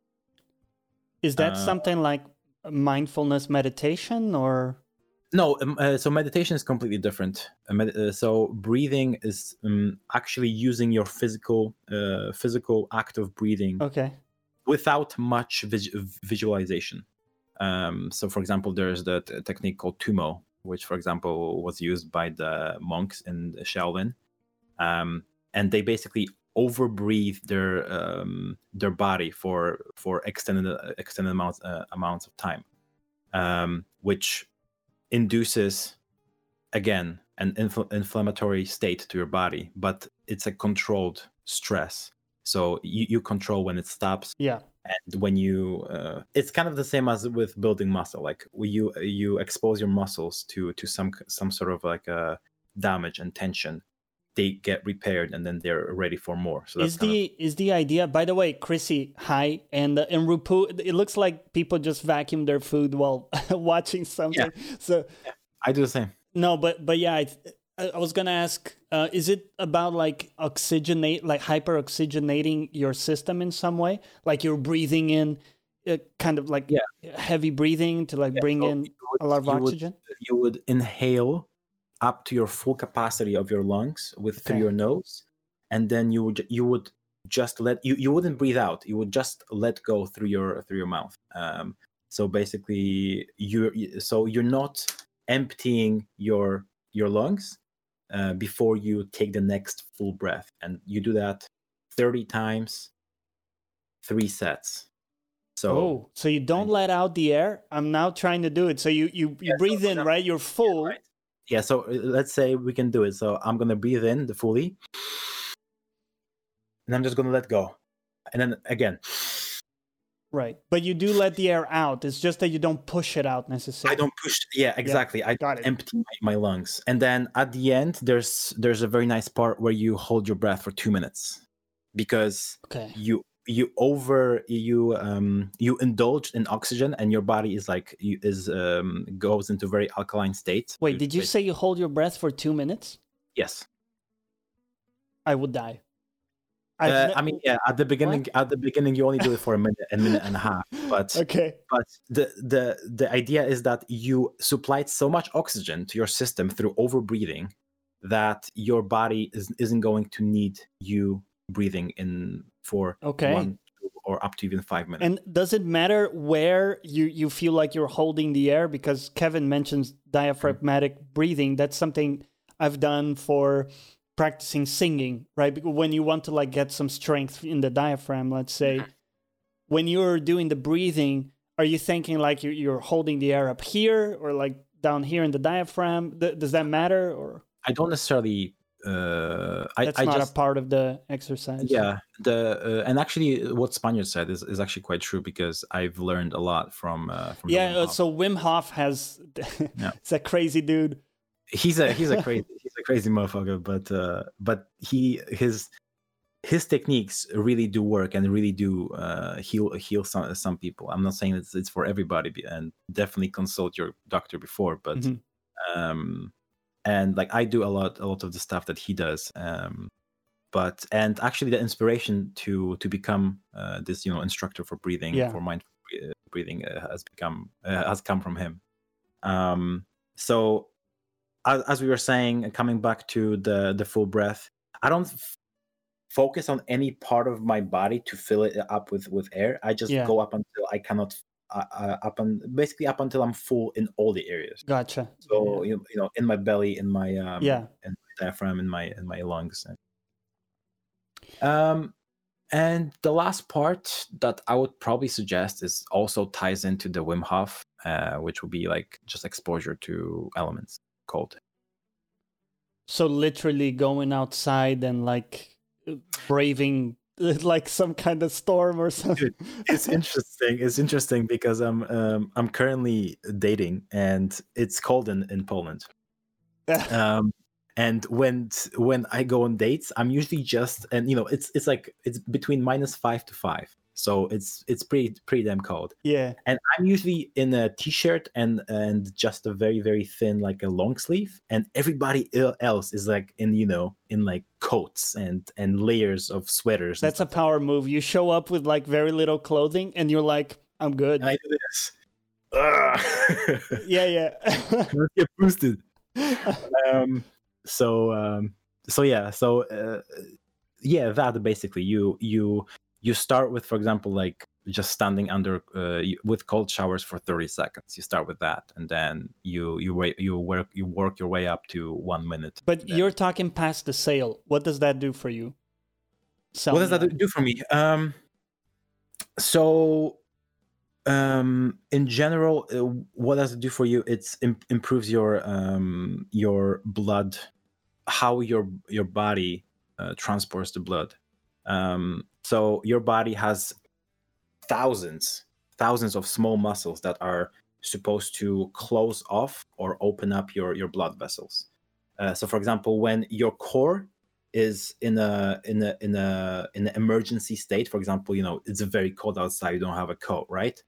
Is that something like mindfulness meditation or No, um, uh, so meditation is completely different. Uh, med- uh, so breathing is um, actually using your physical uh, physical act of breathing Okay. without much vis- visualization. Um, so, for example, there's the t- technique called Tummo, which, for example, was used by the monks in Shaolin, um, and they basically overbreathe their um, their body for for extended extended amounts uh, amounts of time, um, which induces again an infl- inflammatory state to your body, but it's a controlled stress. So you, you control when it stops Yeah. and when you uh, it's kind of the same as with building muscle like you you expose your muscles to to some some sort of like uh, damage and tension they get repaired and then they're ready for more. So that's is kind of- the is the idea by the way chrissy hi and uh, and rupu it looks like people just vacuum their food while watching something. Yeah. so i do the same. No but but yeah I, I was gonna ask uh, is it about like oxygenate like hyper oxygenating your system in some way? Like you're breathing in uh, kind of like Yeah. heavy breathing to like Yeah, bring so in would- a lot of you would- oxygen? you would inhale up to your full capacity of your lungs with through your nose and then you would you would just let you you wouldn't breathe out. You would just let go through your through your mouth. Um so basically you're so you're not emptying your your lungs uh, before you take the next full breath. And you do that 30 times three sets. So oh so you don't let out the air? I'm now trying to do it. So you you, you Yeah, breathe for in right? You're full. right. Yeah, so uh, let's say we can do it. So I'm gonna breathe in the fully, and I'm just gonna let go, and then again. Right. But you do let the air out. It's just that you don't push it out necessarily. I don't push. Yeah, exactly. I Got it. empty my, my lungs, and then at the end, there's there's a very nice part where you hold your breath for two minutes, because Okay. you you over you um you indulge in oxygen and your body is like you is um goes into very alkaline state Wait, did you say you hold your breath for two minutes? yes I would die. Uh, i mean yeah at the beginning at the beginning you only do it for a minute a minute and a half but Okay. but the the the idea is that you supplied so much oxygen to your system through overbreathing that your body is, isn't going to need you breathing in for Okay. one or up to even five minutes And does it matter where you, you feel like you're holding the air? Because Kevin mentions diaphragmatic mm-hmm. breathing. That's something I've done for practicing singing, right? Because when you want to like get some strength in the diaphragm, let's say, mm-hmm. when you're doing the breathing, are you thinking like you're, you're holding the air up here or like down here in the diaphragm? Does that matter or i don't necessarily uh i, that's I not just a part of the exercise? yeah the uh, and actually what spaniard said is, is actually quite true because i've learned a lot from uh from Yeah, Wim uh, so Wim Hof has Yeah. it's a crazy dude. he's a he's a crazy he's a crazy motherfucker but uh but he his his techniques really do work and really do uh heal heal some some people i'm not saying it's it's for everybody and definitely consult your doctor before but Mhm. um and like i do a lot a lot of the stuff that he does um but and actually the inspiration to to become uh, this you know instructor for breathing Yeah. for mindful bre- uh, breathing uh, has become uh, has come from him um so as, as we were saying coming back to the the full breath i don't f- focus on any part of my body to fill it up with with air i just Yeah. go up until i cannot uh, up and basically up until i'm full in all the areas Gotcha. so you, you know in my belly in my um Yeah. in my diaphragm in my in my lungs um and the last part that i would probably suggest is also ties into the wim hof uh, which would be like just exposure to elements cold So literally going outside and like braving like some kind of storm or something. it's interesting it's interesting because i'm um, i'm currently dating and it's cold in in poland um and when when i go on dates i'm usually just and you know it's it's like it's between minus five to five so it's it's pretty pretty damn cold yeah. and i'm usually in a t-shirt and and just a very very thin like a long sleeve and everybody else is like in you know in like coats and and layers of sweaters That's a power move. You show up with like very little clothing and you're like, I'm good. and I do this. yeah, yeah. let's get boosted. um, so um, so yeah, so uh, yeah, that basically you you you start with, for example, like just standing under uh, with cold showers for 30 seconds. You start with that, and then you you wait you work you work your way up to one minute. But you're talking past the sale What does that do for you? what does that do for me? Um, so um in general uh, what does it do for you it's Im- improves your um your blood how your your body uh, transports the blood um so your body has thousands thousands of small muscles that are supposed to close off or open up your your blood vessels. Uh, so for example when your core is in a in a in a in an emergency state for example you know it's very cold outside you don't have a coat right?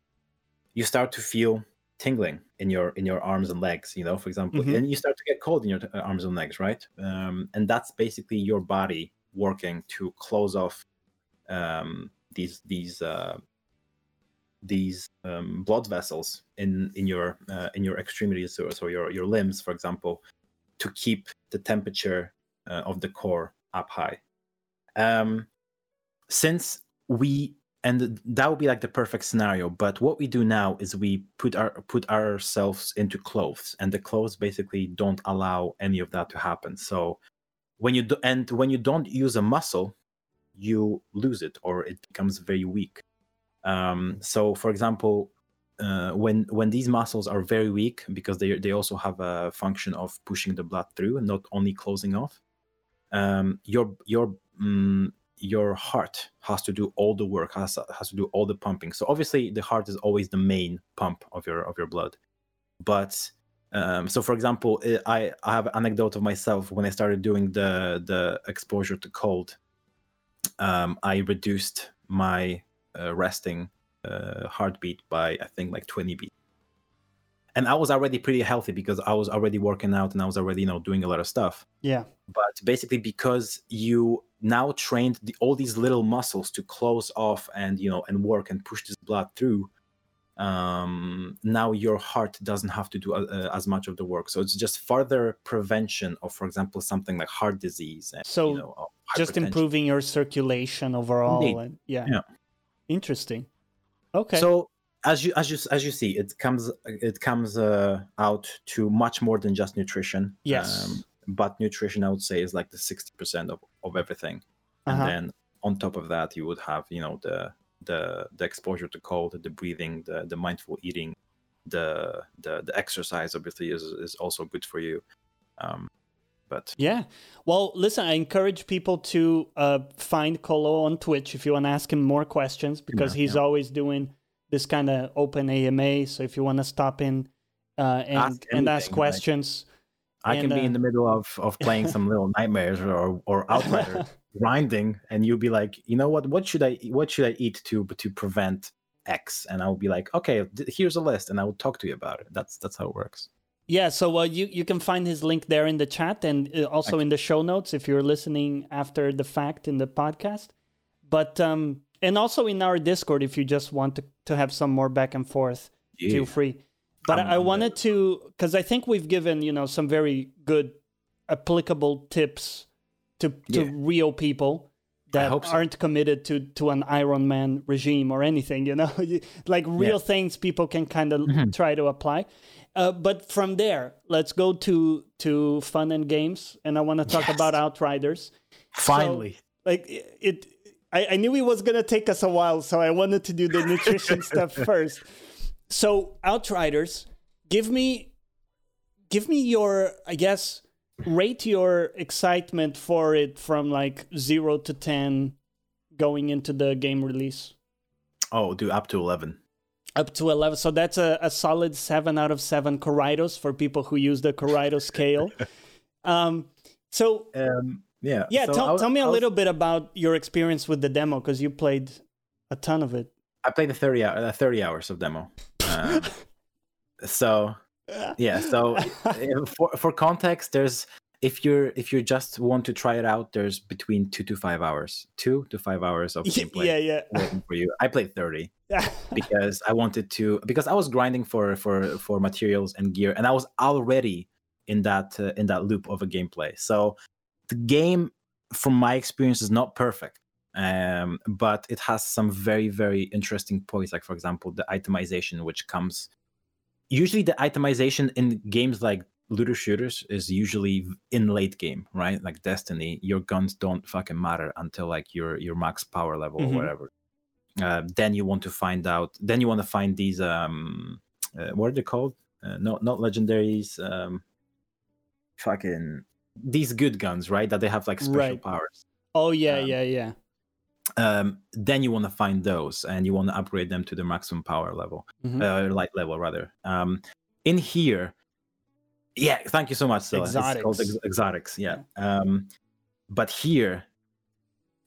You start to feel tingling in your in your arms and legs you know for example mm-hmm. and you start to get cold in your uh, arms and legs right? Um, and that's basically your body working to close off um, these these uh, these um, blood vessels in in your uh, in your extremities so, so your your limbs for example to keep the temperature uh, of the core up high. Um, since we and that would be like the perfect scenario but what we do now is we put our put ourselves into clothes and the clothes basically don't allow any of that to happen. So when you do, and when you don't use a muscle you lose it or it becomes very weak. Um, so for example uh, when when these muscles are very weak because they they also have a function of pushing the blood through and not only closing off um, your your um, your heart has to do all the work has, has to do all the pumping. So obviously the heart is always the main pump of your of your blood. But um, so for example I, I have an anecdote of myself when i started doing the the exposure to cold um, i reduced my uh, resting uh, heartbeat by i think like 20 beats and I was already pretty healthy because I was already working out and I was already you know doing a lot of stuff. Yeah. But basically, because you now trained the, all these little muscles to close off and you know and work and push this blood through, um, now your heart doesn't have to do uh, as much of the work. So it's just further prevention of, for example, something like heart disease. And, so you know, just improving your circulation overall. And, yeah. yeah. Interesting. Okay. So as you as you as you see, it comes it comes uh, out to much more than just nutrition. Yes. Um, but nutrition, I would say, is like the sixty percent of of everything, uh-huh. and then on top of that, you would have you know the the the exposure to cold, the breathing, the the mindful eating, the the the exercise. Obviously, is is also good for you. Um, but yeah well listen i encourage people to uh, find colo on twitch if you want to ask him more questions because yeah, he's yeah. always doing this kind of open AMA. So if you want to stop in uh, and ask and ask questions, like, I and, can be uh, in the middle of of playing some little nightmares or or outriders grinding, and you'll be like, you know what? What should I what should I eat to to prevent X? And I'll be like, okay, here's a list, and I will talk to you about it. That's that's how it works. Yeah, so uh, you you can find his link there in the chat and uh, also in the show notes if you're listening after the fact in the podcast. But um, and also in our Discord if you just want to, to have some more back and forth. Yeah. Feel free. But I'm, I, wanted to because I think we've given you know some very good applicable tips to to yeah. real people that so. aren't committed to to an Iron Man regime or anything. You know, like real yeah. things people can kind of mm-hmm. try to apply. Uh, but from there, let's go to to fun and games, and I want to talk yes. about Outriders. Finally, so, like it, I, I knew it was gonna take us a while, so I wanted to do the nutrition stuff first. So Outriders, give me give me your I guess rate your excitement for it from like zero to ten going into the game release. Oh, do up to eleven. Up to eleven. So that's a, a solid seven out of seven Coraidos for people who use the Coraido scale. um so um yeah. Yeah. So tell, tell me a little bit about your experience with the demo because you played a ton of it. I played the 30, uh, 30 hours of demo. Uh, so, yeah. So, for, for context, there's if you're if you just want to try it out, there's between two to five hours, two to five hours of gameplay yeah, yeah. waiting for you. I played thirty because I wanted to because I was grinding for for for materials and gear, and I was already in that uh, in that loop of a gameplay. So the game, from my experience, is not perfect, um, but it has some very very interesting points. Like for example, the itemization, which comes usually the itemization in games like looter shooters is usually in late game, right? Like Destiny, your guns don't fucking matter until like your your max power level Mhm. or whatever. Uh, then you want to find out. Then you want to find these um, uh, what are they called? Uh, no, not legendaries. Um, fucking these good guns, right? That they have like special Right. powers. Oh yeah, Um, yeah, yeah. Um, then you want to find those, and you want to upgrade them to the maximum power level Mhm. uh, light level rather. Um, in here, yeah, thank you so much. Scylla. It's called ex- exotics. Yeah. Um, but here,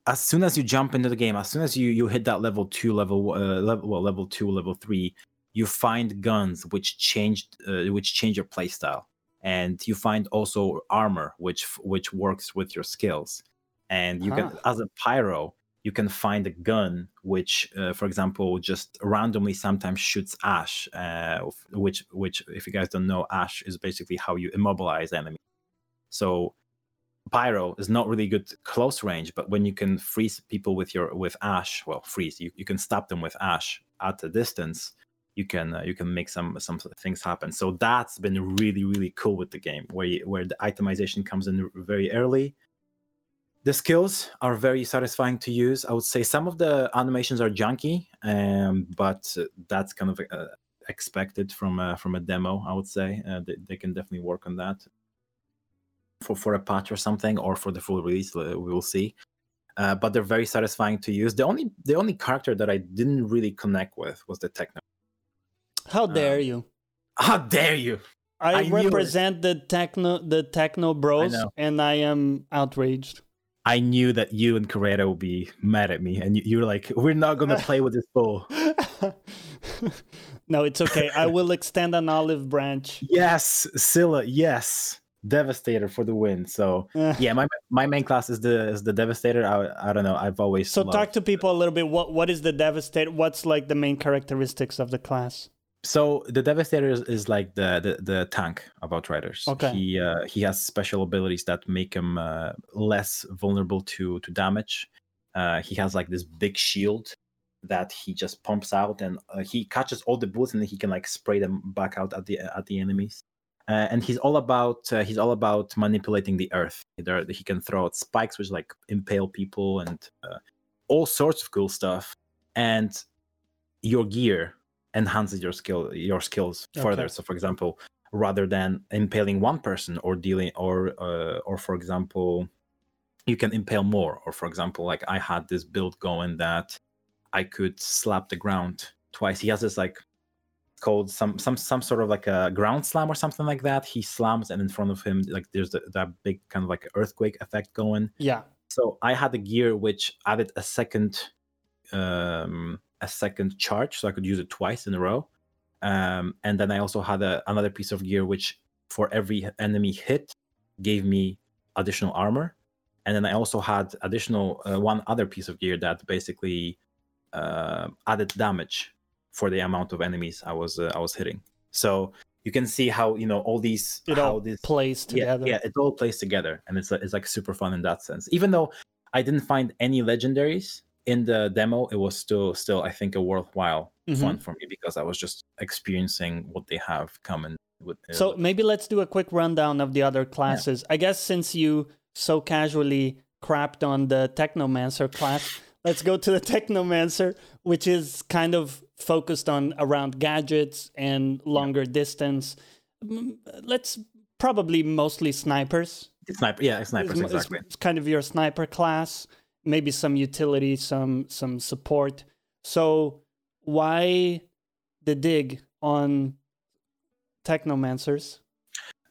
as soon as you jump into the game, as soon as you you hit that level two, level uh, level well, level two, level three, you find guns which changed uh, which change your playstyle, and you find also armor which which works with your skills, and you can as a pyro you can find a gun which uh, for example just randomly sometimes shoots ash uh, which which if you guys don't know ash is basically how you immobilize enemies. So pyro is not really good close range but when you can freeze people with your with ash well freeze you, you can stop them with ash at a distance you can uh, you can make some some things happen. So that's been really really cool with the game where you, where the itemization comes in very early the skills are very satisfying to use. I would say some of the animations are junky, um, but uh, that's kind of uh, expected from a, from a demo. I would say uh, they, they can definitely work on that for for a patch or something, or for the full release. uh, We will see. Uh, but they're very satisfying to use. The only the only character that I didn't really connect with was the techno. How dare um, you? How dare you! I, I represent the techno the techno bros know. and I am outraged. I knew that you and Carrera would be mad at me, and you, you were like, "We're not gonna play with this bull." no, it's okay. I will extend an olive branch. Yes, Scylla. Yes, Devastator for the win. So Uh, yeah, my my main class is the is the Devastator. I I don't know. I've always so loved- talk to people a little bit. What what is the devastator? What's like the main characteristics of the class? So the Devastator is, is like the, the the tank of Outriders. Okay. He uh, he has special abilities that make him uh, less vulnerable to to damage. Uh, he has like this big shield that he just pumps out, and uh, he catches all the bullets, and then he can like spray them back out at the at the enemies. Uh, and he's all about uh, he's all about manipulating the earth. There, he can throw out spikes, which like impale people, and uh, all sorts of cool stuff. And your gear enhances your skill your skills further. Okay. So, for example, rather than impaling one person or dealing or uh, or for example, you can impale more. Or for example, like I had this build going that I could slap the ground twice. He has this like called some some some sort of like a ground slam or something like that. He slams and in front of him like there's the, that big kind of like earthquake effect going. Yeah. So I had a gear which added a second um a second charge so I could use it twice in a row. Um and then I also had a, another piece of gear which for every enemy hit gave me additional armor. And then I also had additional uh, one other piece of gear that basically uh, added damage for the amount of enemies I was uh, I was hitting. So you can see how you know all these It how all this plays yeah, together. yeah, it all plays together, and it's it's like super fun in that sense. Even though I didn't find any legendaries in the demo, it was still still I think a worthwhile Mm-hmm. fun for me because I was just experiencing what they have coming with. uh, So with- maybe let's do a quick rundown of the other classes. I guess since you so casually crapped on the Technomancer class, let's go to the Technomancer, which is kind of focused on around gadgets and longer distance. Mm, Let's probably mostly snipers. sniper, yeah, snipers It's- it's- exactly. It's kind of your sniper class, maybe some utility, some some support. So why the dig on Technomancers?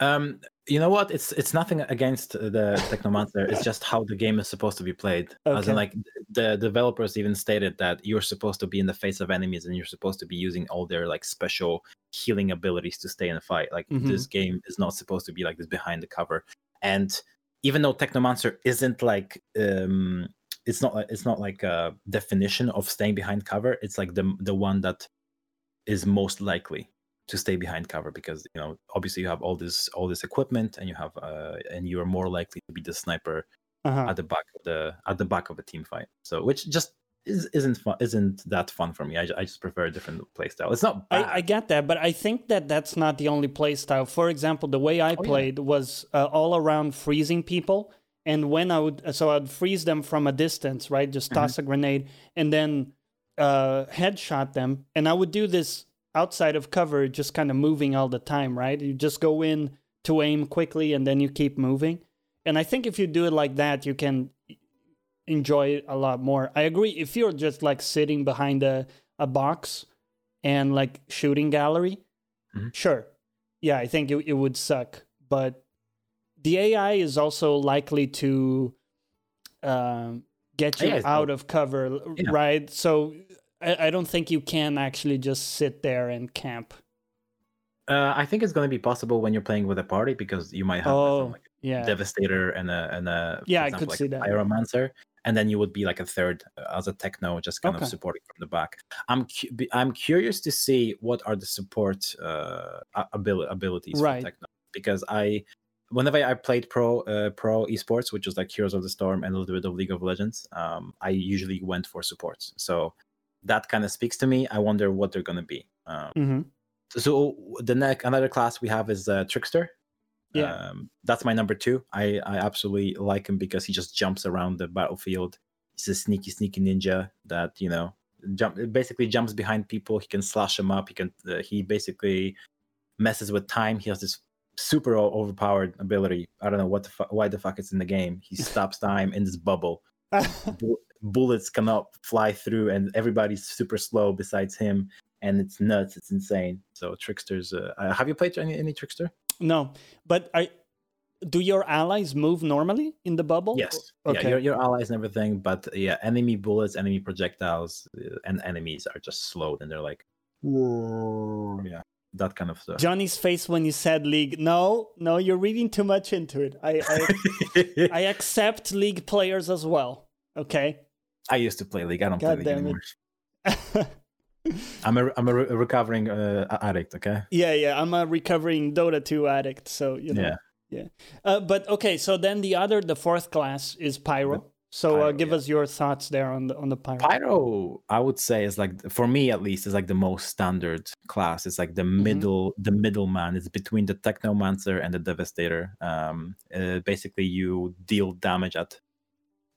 Um, you know what? It's it's nothing against the Technomancer. it's just how the game is supposed to be played. As Okay. in, like the developers even stated that you're supposed to be in the face of enemies and you're supposed to be using all their like special healing abilities to stay in a fight. Like Mhm. this game is not supposed to be like this behind the cover. and even though technomancer isn't like um it's not like it's not like a definition of staying behind cover it's like the the one that is most likely to stay behind cover because you know obviously you have all this all this equipment and you have uh and you are more likely to be the sniper Uh-huh. at the back of the at the back of a team fight so which just is, isn't fun isn't that fun for me i, I just prefer a different play style it's not. I, I get that, but I think that that's not the only play style. For example, the way I Oh, yeah. played was uh, all around freezing people, and when I would, so I'd freeze them from a distance, right? Just Mm-hmm. toss a grenade and then uh, headshot them, and I would do this outside of cover, just kind of moving all the time, right? You just go in to aim quickly, and then you keep moving. And I think if you do it like that, you can enjoy it a lot more. I agree. If you're just like sitting behind a, a box and like shooting gallery, Mhm. sure. Yeah, I think it, it would suck. But the AI is also likely to um, get you out of cover, Yeah. right? So I, I don't think you can actually just sit there and camp. uh, i think it's going to be possible when you're playing with a party because you might have Oh, like yeah. devastator and a and a Yeah, I could like see that. pyromancer and then you would be like a third uh, as a techno just kind Okay. of supporting from the back i'm cu- i'm curious to see what are the support uh abil- abilities Right. for techno because i whenever i played pro uh, pro esports which was like heroes of the storm and a little bit of league of legends um i usually went for supports. So that kind of speaks to me. I wonder what they're going to be. Um, hmm so the next another class we have is uh, trickster. Yeah. um, that's my number two. I i absolutely like him because he just jumps around the battlefield. He's a sneaky sneaky ninja that you know jump basically jumps behind people. He can slash them up. He can uh, he basically messes with time. He has this super overpowered ability. I don't know what the fu- why the fuck it's in the game. He stops time in this bubble. Bu- bullets cannot fly through and everybody's super slow besides him and it's nuts. It's insane. So tricksters uh, uh, have you played any, any trickster? No, but I do your allies move normally in the bubble? yes. Okay. yeah your, your allies and everything but yeah enemy bullets enemy projectiles uh, and enemies are just slowed and they're like Whoa. yeah that kind of stuff Johnny's face when you said league. No, no, you're reading too much into it. I I, I accept league players as well. Okay. I used to play league i don't God play league anymore i'm a i'm a re- recovering uh, addict okay yeah, yeah. I'm a recovering Dota 2 addict, so you know. yeah Yeah. Uh, but okay, so then the other, the fourth class is Pyro. So uh, give yeah. us your thoughts there on the on the Pyro. Pyro, I would say, is like for me at least, is like the most standard class. It's like the Mm-hmm. middle, the middleman. It's between the Technomancer and the Devastator. Um, uh, basically, you deal damage at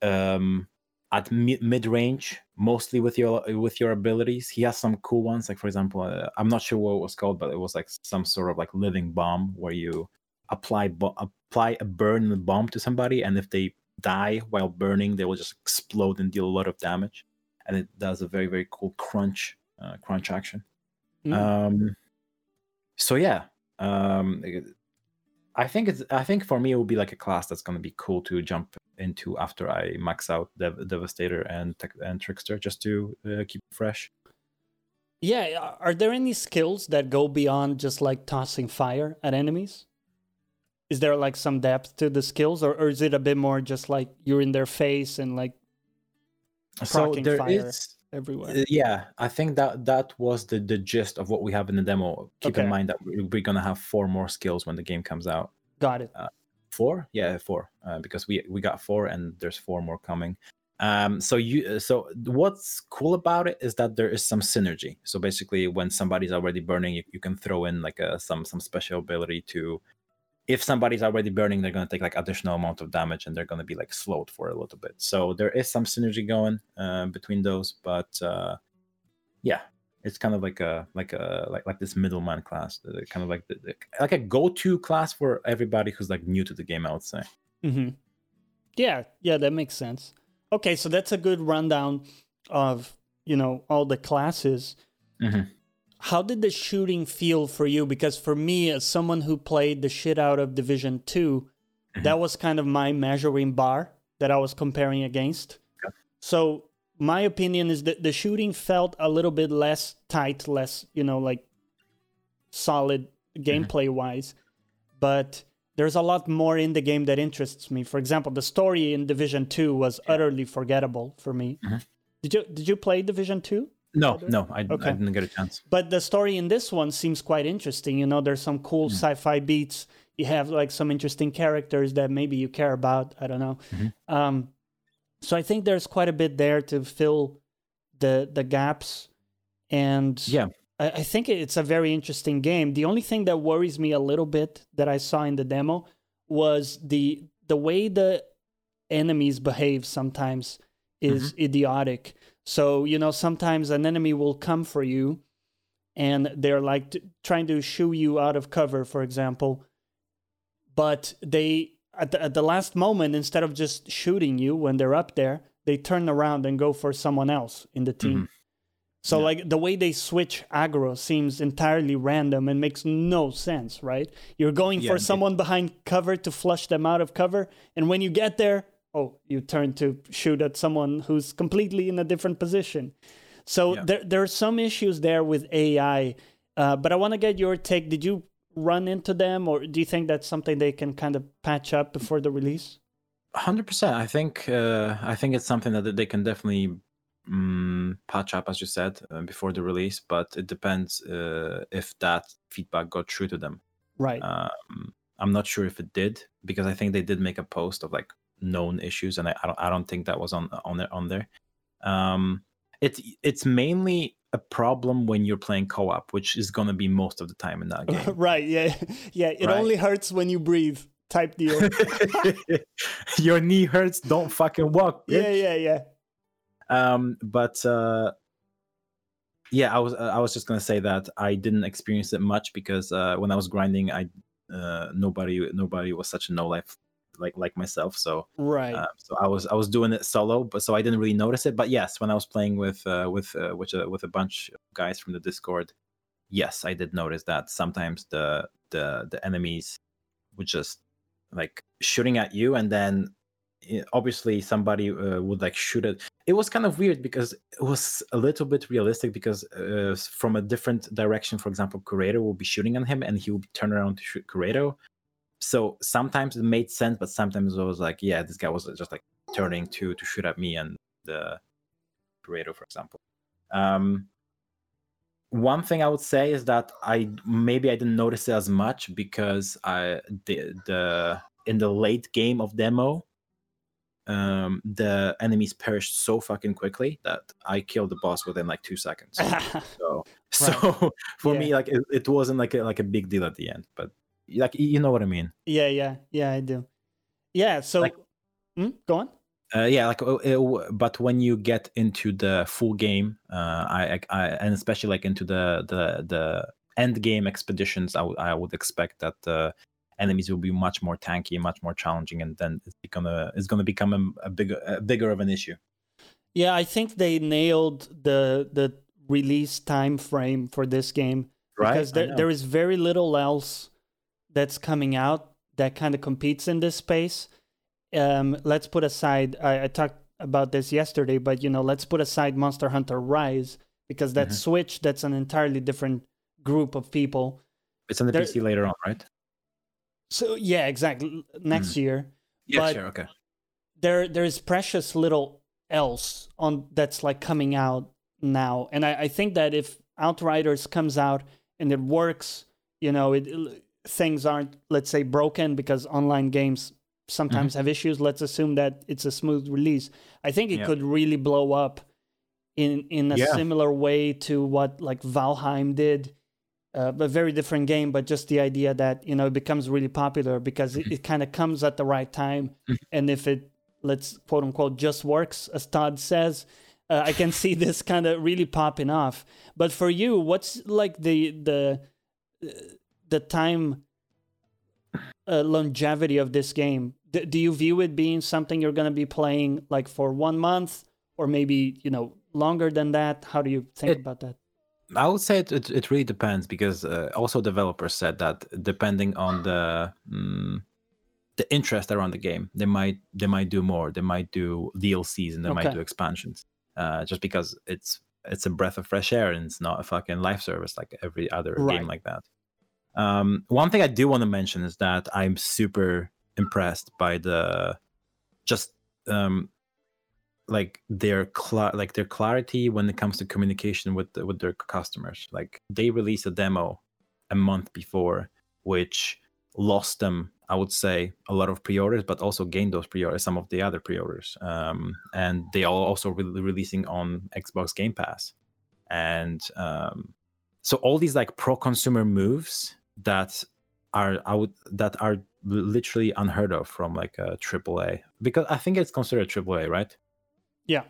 um at mi- mid range, mostly with your with your abilities. He has some cool ones, like for example, uh, I'm not sure what it was called, but it was like some sort of like living bomb where you apply bo- apply a burn bomb to somebody, and if they die while burning, they will just explode and deal a lot of damage. And it does a very very cool crunch uh, crunch action. Mm. Um, so yeah, um, I think it's I think for me it will be like a class that's going to be cool to jump into after I max out Dev- Devastator and Tech- and Trickster just to uh, keep fresh. Yeah, are there any skills that go beyond just like tossing fire at enemies? Is there like some depth to the skills, or, or is it a bit more just like you're in their face and like So there fire. is everywhere? Uh, yeah, I think that that was the the gist of what we have in the demo. Keep Okay. in mind that we- we're gonna have four more skills when the game comes out. Got it. Four, yeah, four, uh, because we we got four and there's four more coming. Um, so you so what's cool about it is that there is some synergy. So basically, when somebody's already burning, you, you can throw in like a some some special ability to. If somebody's already burning, they're gonna take like additional amount of damage and they're gonna be like slowed for a little bit. So there is some synergy going uh, between those, but uh, yeah, it's kind of like a like a like like this middleman class, kind of like the, the, like a go-to class for everybody who's like new to the game. I would say. Mm-hmm. Yeah, yeah, that makes sense. Okay, so that's a good rundown of you know all the classes. Mhm. How did the shooting feel for you? Because for me, as someone who played the shit out of Division 2 Mhm. that was kind of my measuring bar that I was comparing against. Okay. So my opinion is that the shooting felt a little bit less tight, less you know like solid gameplay wise, but there's a lot more in the game that interests me. For example, the story in Division Two was utterly forgettable for me. Mhm. Did you did you play Division Two? No, no, I, Okay. I didn't get a chance. But the story in this one seems quite interesting. You know, there's some cool Mm. sci-fi beats. You have like some interesting characters that maybe you care about. I don't know. Mhm. Um, so I think there's quite a bit there to fill the the gaps, and Yeah. I, I think it's a very interesting game. The only thing that worries me a little bit that I saw in the demo was the the way the enemies behave sometimes is idiotic. So, you know, sometimes an enemy will come for you and they're like t- trying to shoo you out of cover, for example. But they, at the, at the last moment, instead of just shooting you when they're up there, they turn around and go for someone else in the team. Mm-hmm. So, Yeah. like, the way they switch aggro seems entirely random and makes no sense, right? You're going Yeah, for it- someone behind cover to flush them out of cover. And when you get there, oh, you turn to shoot at someone who's completely in a different position. So Yeah. there there are some issues there with AI, uh, but I want to get your take. Did you run into them, or do you think that's something they can kind of patch up before the release? Hundred percent. I think uh, I think it's something that they can definitely um, patch up, as you said, uh, before the release. But it depends uh, if that feedback got through to them. Right. Um, I'm not sure if it did because I think they did make a post of like known issues, and I, I don't I don't think that was on on there on there. Um, it's it's mainly a problem when you're playing co-op, which is gonna be most of the time in that game. right. Yeah. Yeah. It Right. only hurts when you breathe. Type deal. Your knee hurts. Don't fucking walk. bitch. yeah. Yeah. Yeah. um but uh yeah i was i was just gonna say that i didn't experience it much because uh when i was grinding i uh nobody nobody was such a no life like like myself so Right. uh, so i was i was doing it solo but so i didn't really notice it but yes when i was playing with uh with uh, with a, with a bunch of guys from the discord yes i did notice that sometimes the the the enemies would just like shooting at you and then eh, obviously somebody uh, would like shoot it it was kind of weird because it was a little bit realistic because uh, from a different direction for example Corrado will be shooting on him and he will turn around to shoot Corrado so sometimes it made sense but sometimes it was like yeah this guy was just like turning to to shoot at me and the Corrado for example. Um one thing I would say is that I maybe I didn't notice it as much because I the the in the late game of demo, um, the enemies perished so fucking quickly that I killed the boss within like two seconds. So so for me, like it, it wasn't like a, like a big deal at the end, but like you know what I mean. yeah. Yeah. Yeah. I do. Yeah. So, Like- Hmm? go on. Uh, yeah, like uh, uh, but when you get into the full game, uh, I, I, I and especially like into the the the end game expeditions, I, w- I would expect that the enemies will be much more tanky, much more challenging, and then it's gonna it's gonna become a, a bigger a bigger of an issue. Yeah, I think they nailed the the release time frame for this game Right? because there, there is very little else that's coming out that kind of competes in this space. Um, let's put aside. I, I talked about this yesterday, but you know, let's put aside Monster Hunter Rise because that Mhm. Switch that's an entirely different group of people. it's on the there- PC later on, right? So yeah, exactly. Next year, Yeah, But- sure. Okay. there there is precious little else on that's like coming out now and i, I think that if outriders comes out and it works you know it, things aren't let's say broken because online games sometimes have issues let's assume that it's a smooth release. I think it Yeah. could really blow up in in a Yeah. similar way to what like valheim did uh, a very different game but just the idea that you know it becomes really popular because it, it kind of comes at the right time. And if it let's quote unquote just works as todd says uh, i can see this kind of really popping off. But for you what's like the the uh, the time uh, longevity of this game D- do you view it being something you're going to be playing like for one month or maybe you know longer than that how do you think It- about that I would say it, it, it really depends because uh, also developers said that depending on the mm, the interest around the game, they might they might do more. They might do DLCs and they might do expansions. Uh, just because it's it's a breath of fresh air and it's not a fucking life service like every other Right. game like that. Um, one thing I do want to mention is that I'm super impressed by the just um, like their cl- like their clarity when it comes to communication with with their customers. Like they released a demo a month before, which lost them, I would say, a lot of pre-orders, but also gained those pre-orders, some of the other pre-orders. Um, and they are also re- releasing on Xbox Game Pass, and um, so all these like pro-consumer moves that are I would that are literally unheard of from like a AAA because I think it's considered AAA, right? Yeah.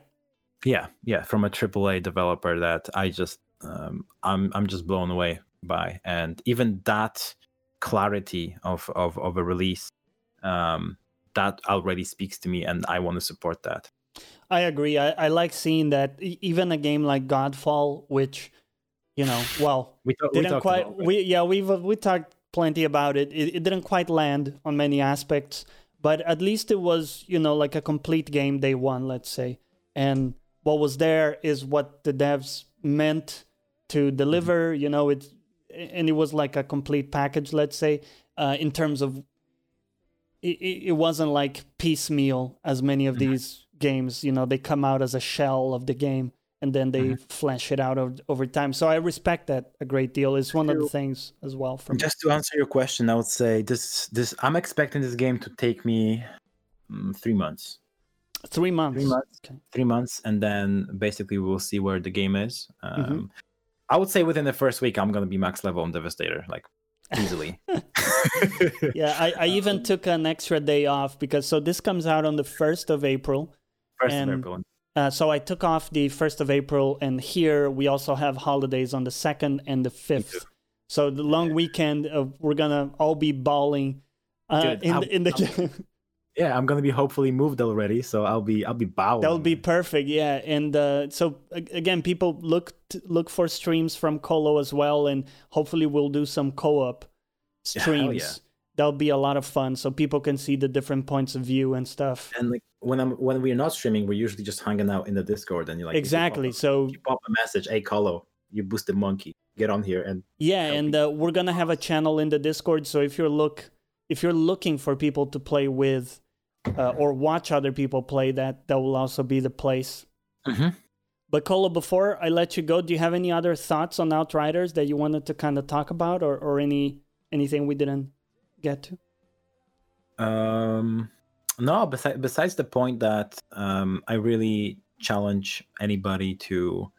Yeah, yeah, from a AAA developer that I just um, I'm I'm just blown away by, and even that clarity of of, of a release um, that already speaks to me, and I want to support that. I agree. I, I like seeing that even a game like Godfall, which you know, well, we, talk, didn't we quite. We yeah, we've we talked plenty about it. it. It didn't quite land on many aspects, but at least it was you know like a complete game day one, let's say and what was there is what the devs meant to deliver you know it and it was like a complete package let's say uh, in terms of it, it wasn't like piecemeal as many of mm-hmm. these games you know they come out as a shell of the game and then they mm-hmm. flesh it out over, over time so i respect that a great deal it's one of the things as well for just to answer your question i would say this this i'm expecting this game to take me mm, three months Three months. Three months. Okay. Three months, and then basically we'll see where the game is. Mm-hmm. Um, mm-hmm. I would say within the first week, I'm gonna be max level on Devastator, like easily. yeah, I, I even um, took an extra day off because so this comes out on the first of April. First and, of April. Uh, so I took off the first of April, and here we also have holidays on the second and the fifth. So the long weekend, we're gonna all be balling uh, Dude, in, the, in the yeah i'm gonna be hopefully moved already so i'll be i'll be bowing that'll be perfect yeah and uh, so again people look look for streams from colo as well and hopefully we'll do some co-op streams. That'll be a lot of fun so people can see the different points of view and stuff and like when i'm when we're not streaming we're usually just hanging out in the discord and you're like exactly you so you pop a message hey colo you boosted monkey get on here and yeah and uh, we're gonna have a channel in the discord so if you're look if you're looking for people to play with uh, or watch other people play, that that will also be the place. Mm-hmm. But Colo, before I let you go, do you have any other thoughts on Outriders that you wanted to kind of talk about, or or any anything we didn't get to? Um, no. Besides, besides the point that um, I really challenge anybody to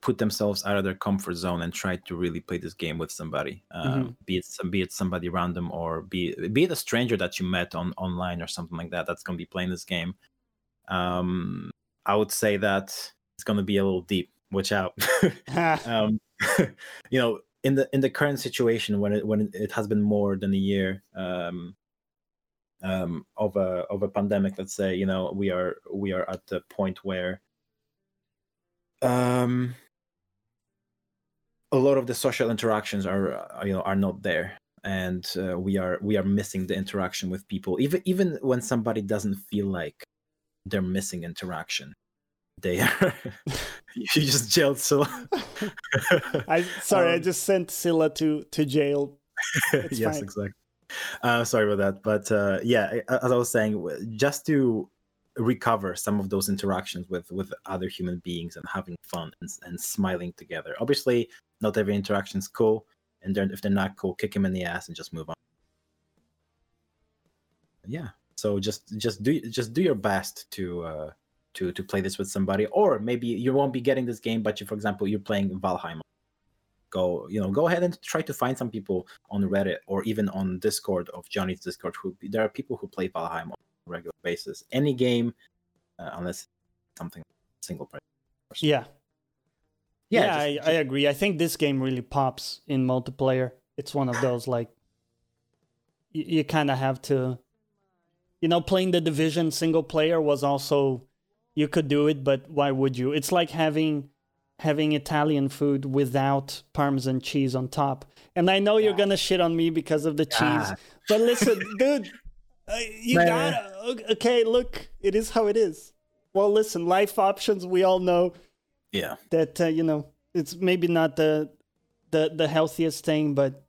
put themselves out of their comfort zone and try to really play this game with somebody, um, mm-hmm. be it some, be it somebody random or be be it a stranger that you met on online or something like that that's going to be playing this game. Um, I would say that it's going to be a little deep. Watch out. um, you know, in the in the current situation when it when it has been more than a year um, um, of a of a pandemic, let's say, you know, we are we are at the point where um a lot of the social interactions are uh, you know are not there. And uh, we are we are missing the interaction with people. Even even when somebody doesn't feel like they're missing interaction they are you just jailed Scylla. I sorry, um, I just sent Scylla to to jail. It's yes, fine. exactly. Uh, sorry about that, but uh, yeah, as I was saying, just to recover some of those interactions with with other human beings and having fun and, and smiling together. Obviously, not every interaction is cool, and they're, if they're not cool, kick him in the ass and just move on. Yeah. So just just do just do your best to uh, to to play this with somebody, or maybe you won't be getting this game, but you, for example, you're playing Valheim. Go, you know, go ahead and try to find some people on Reddit or even on Discord of Jonny's Discord. Who there are people who play Valheim on a regular basis. Any game, uh, unless something single player. Yeah, yeah, yeah just, I, I agree. I think this game really pops in multiplayer. It's one of those like you, you kind of have to, you know, playing the division single player was also you could do it, but why would you? It's like having having Italian food without parmesan cheese on top. And I know yeah. you're gonna shit on me because of the yeah. cheese, but listen, dude, uh, you Man. gotta. Okay, look, it is how it is. Well, listen, life options. We all know yeah. That uh, you know, it's maybe not the the the healthiest thing, but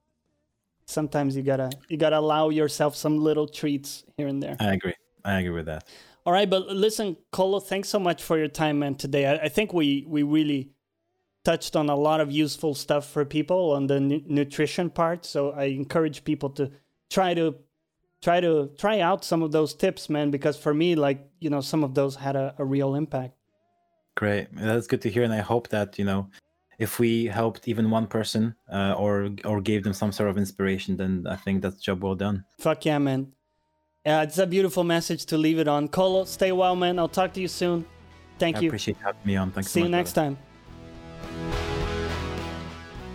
sometimes you gotta you gotta allow yourself some little treats here and there. I agree. I agree with that. All right, but listen, Colo, thanks so much for your time, man. Today, I, I think we we really touched on a lot of useful stuff for people on the nu- nutrition part. So I encourage people to try to try to try out some of those tips, man, because for me, like you know, some of those had a, a real impact. Great, that's good to hear, and I hope that you know, if we helped even one person uh, or or gave them some sort of inspiration, then I think that's job well done. Fuck yeah, man. Yeah, it's a beautiful message to leave it on. Colo, stay well, man. I'll talk to you soon. Thank I you. appreciate having me on. Thanks. See so you next time.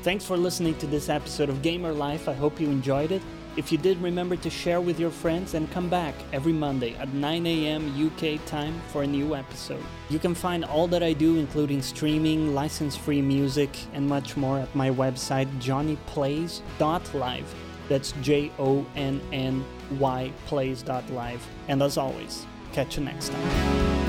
Thanks for listening to this episode of Gamer Life. I hope you enjoyed it. If you did, remember to share with your friends and come back every Monday at 9 a.m. UK time for a new episode. You can find all that I do, including streaming, license free music, and much more at my website, jonnyplays.live. That's J O N N Y plays.live. And as always, catch you next time.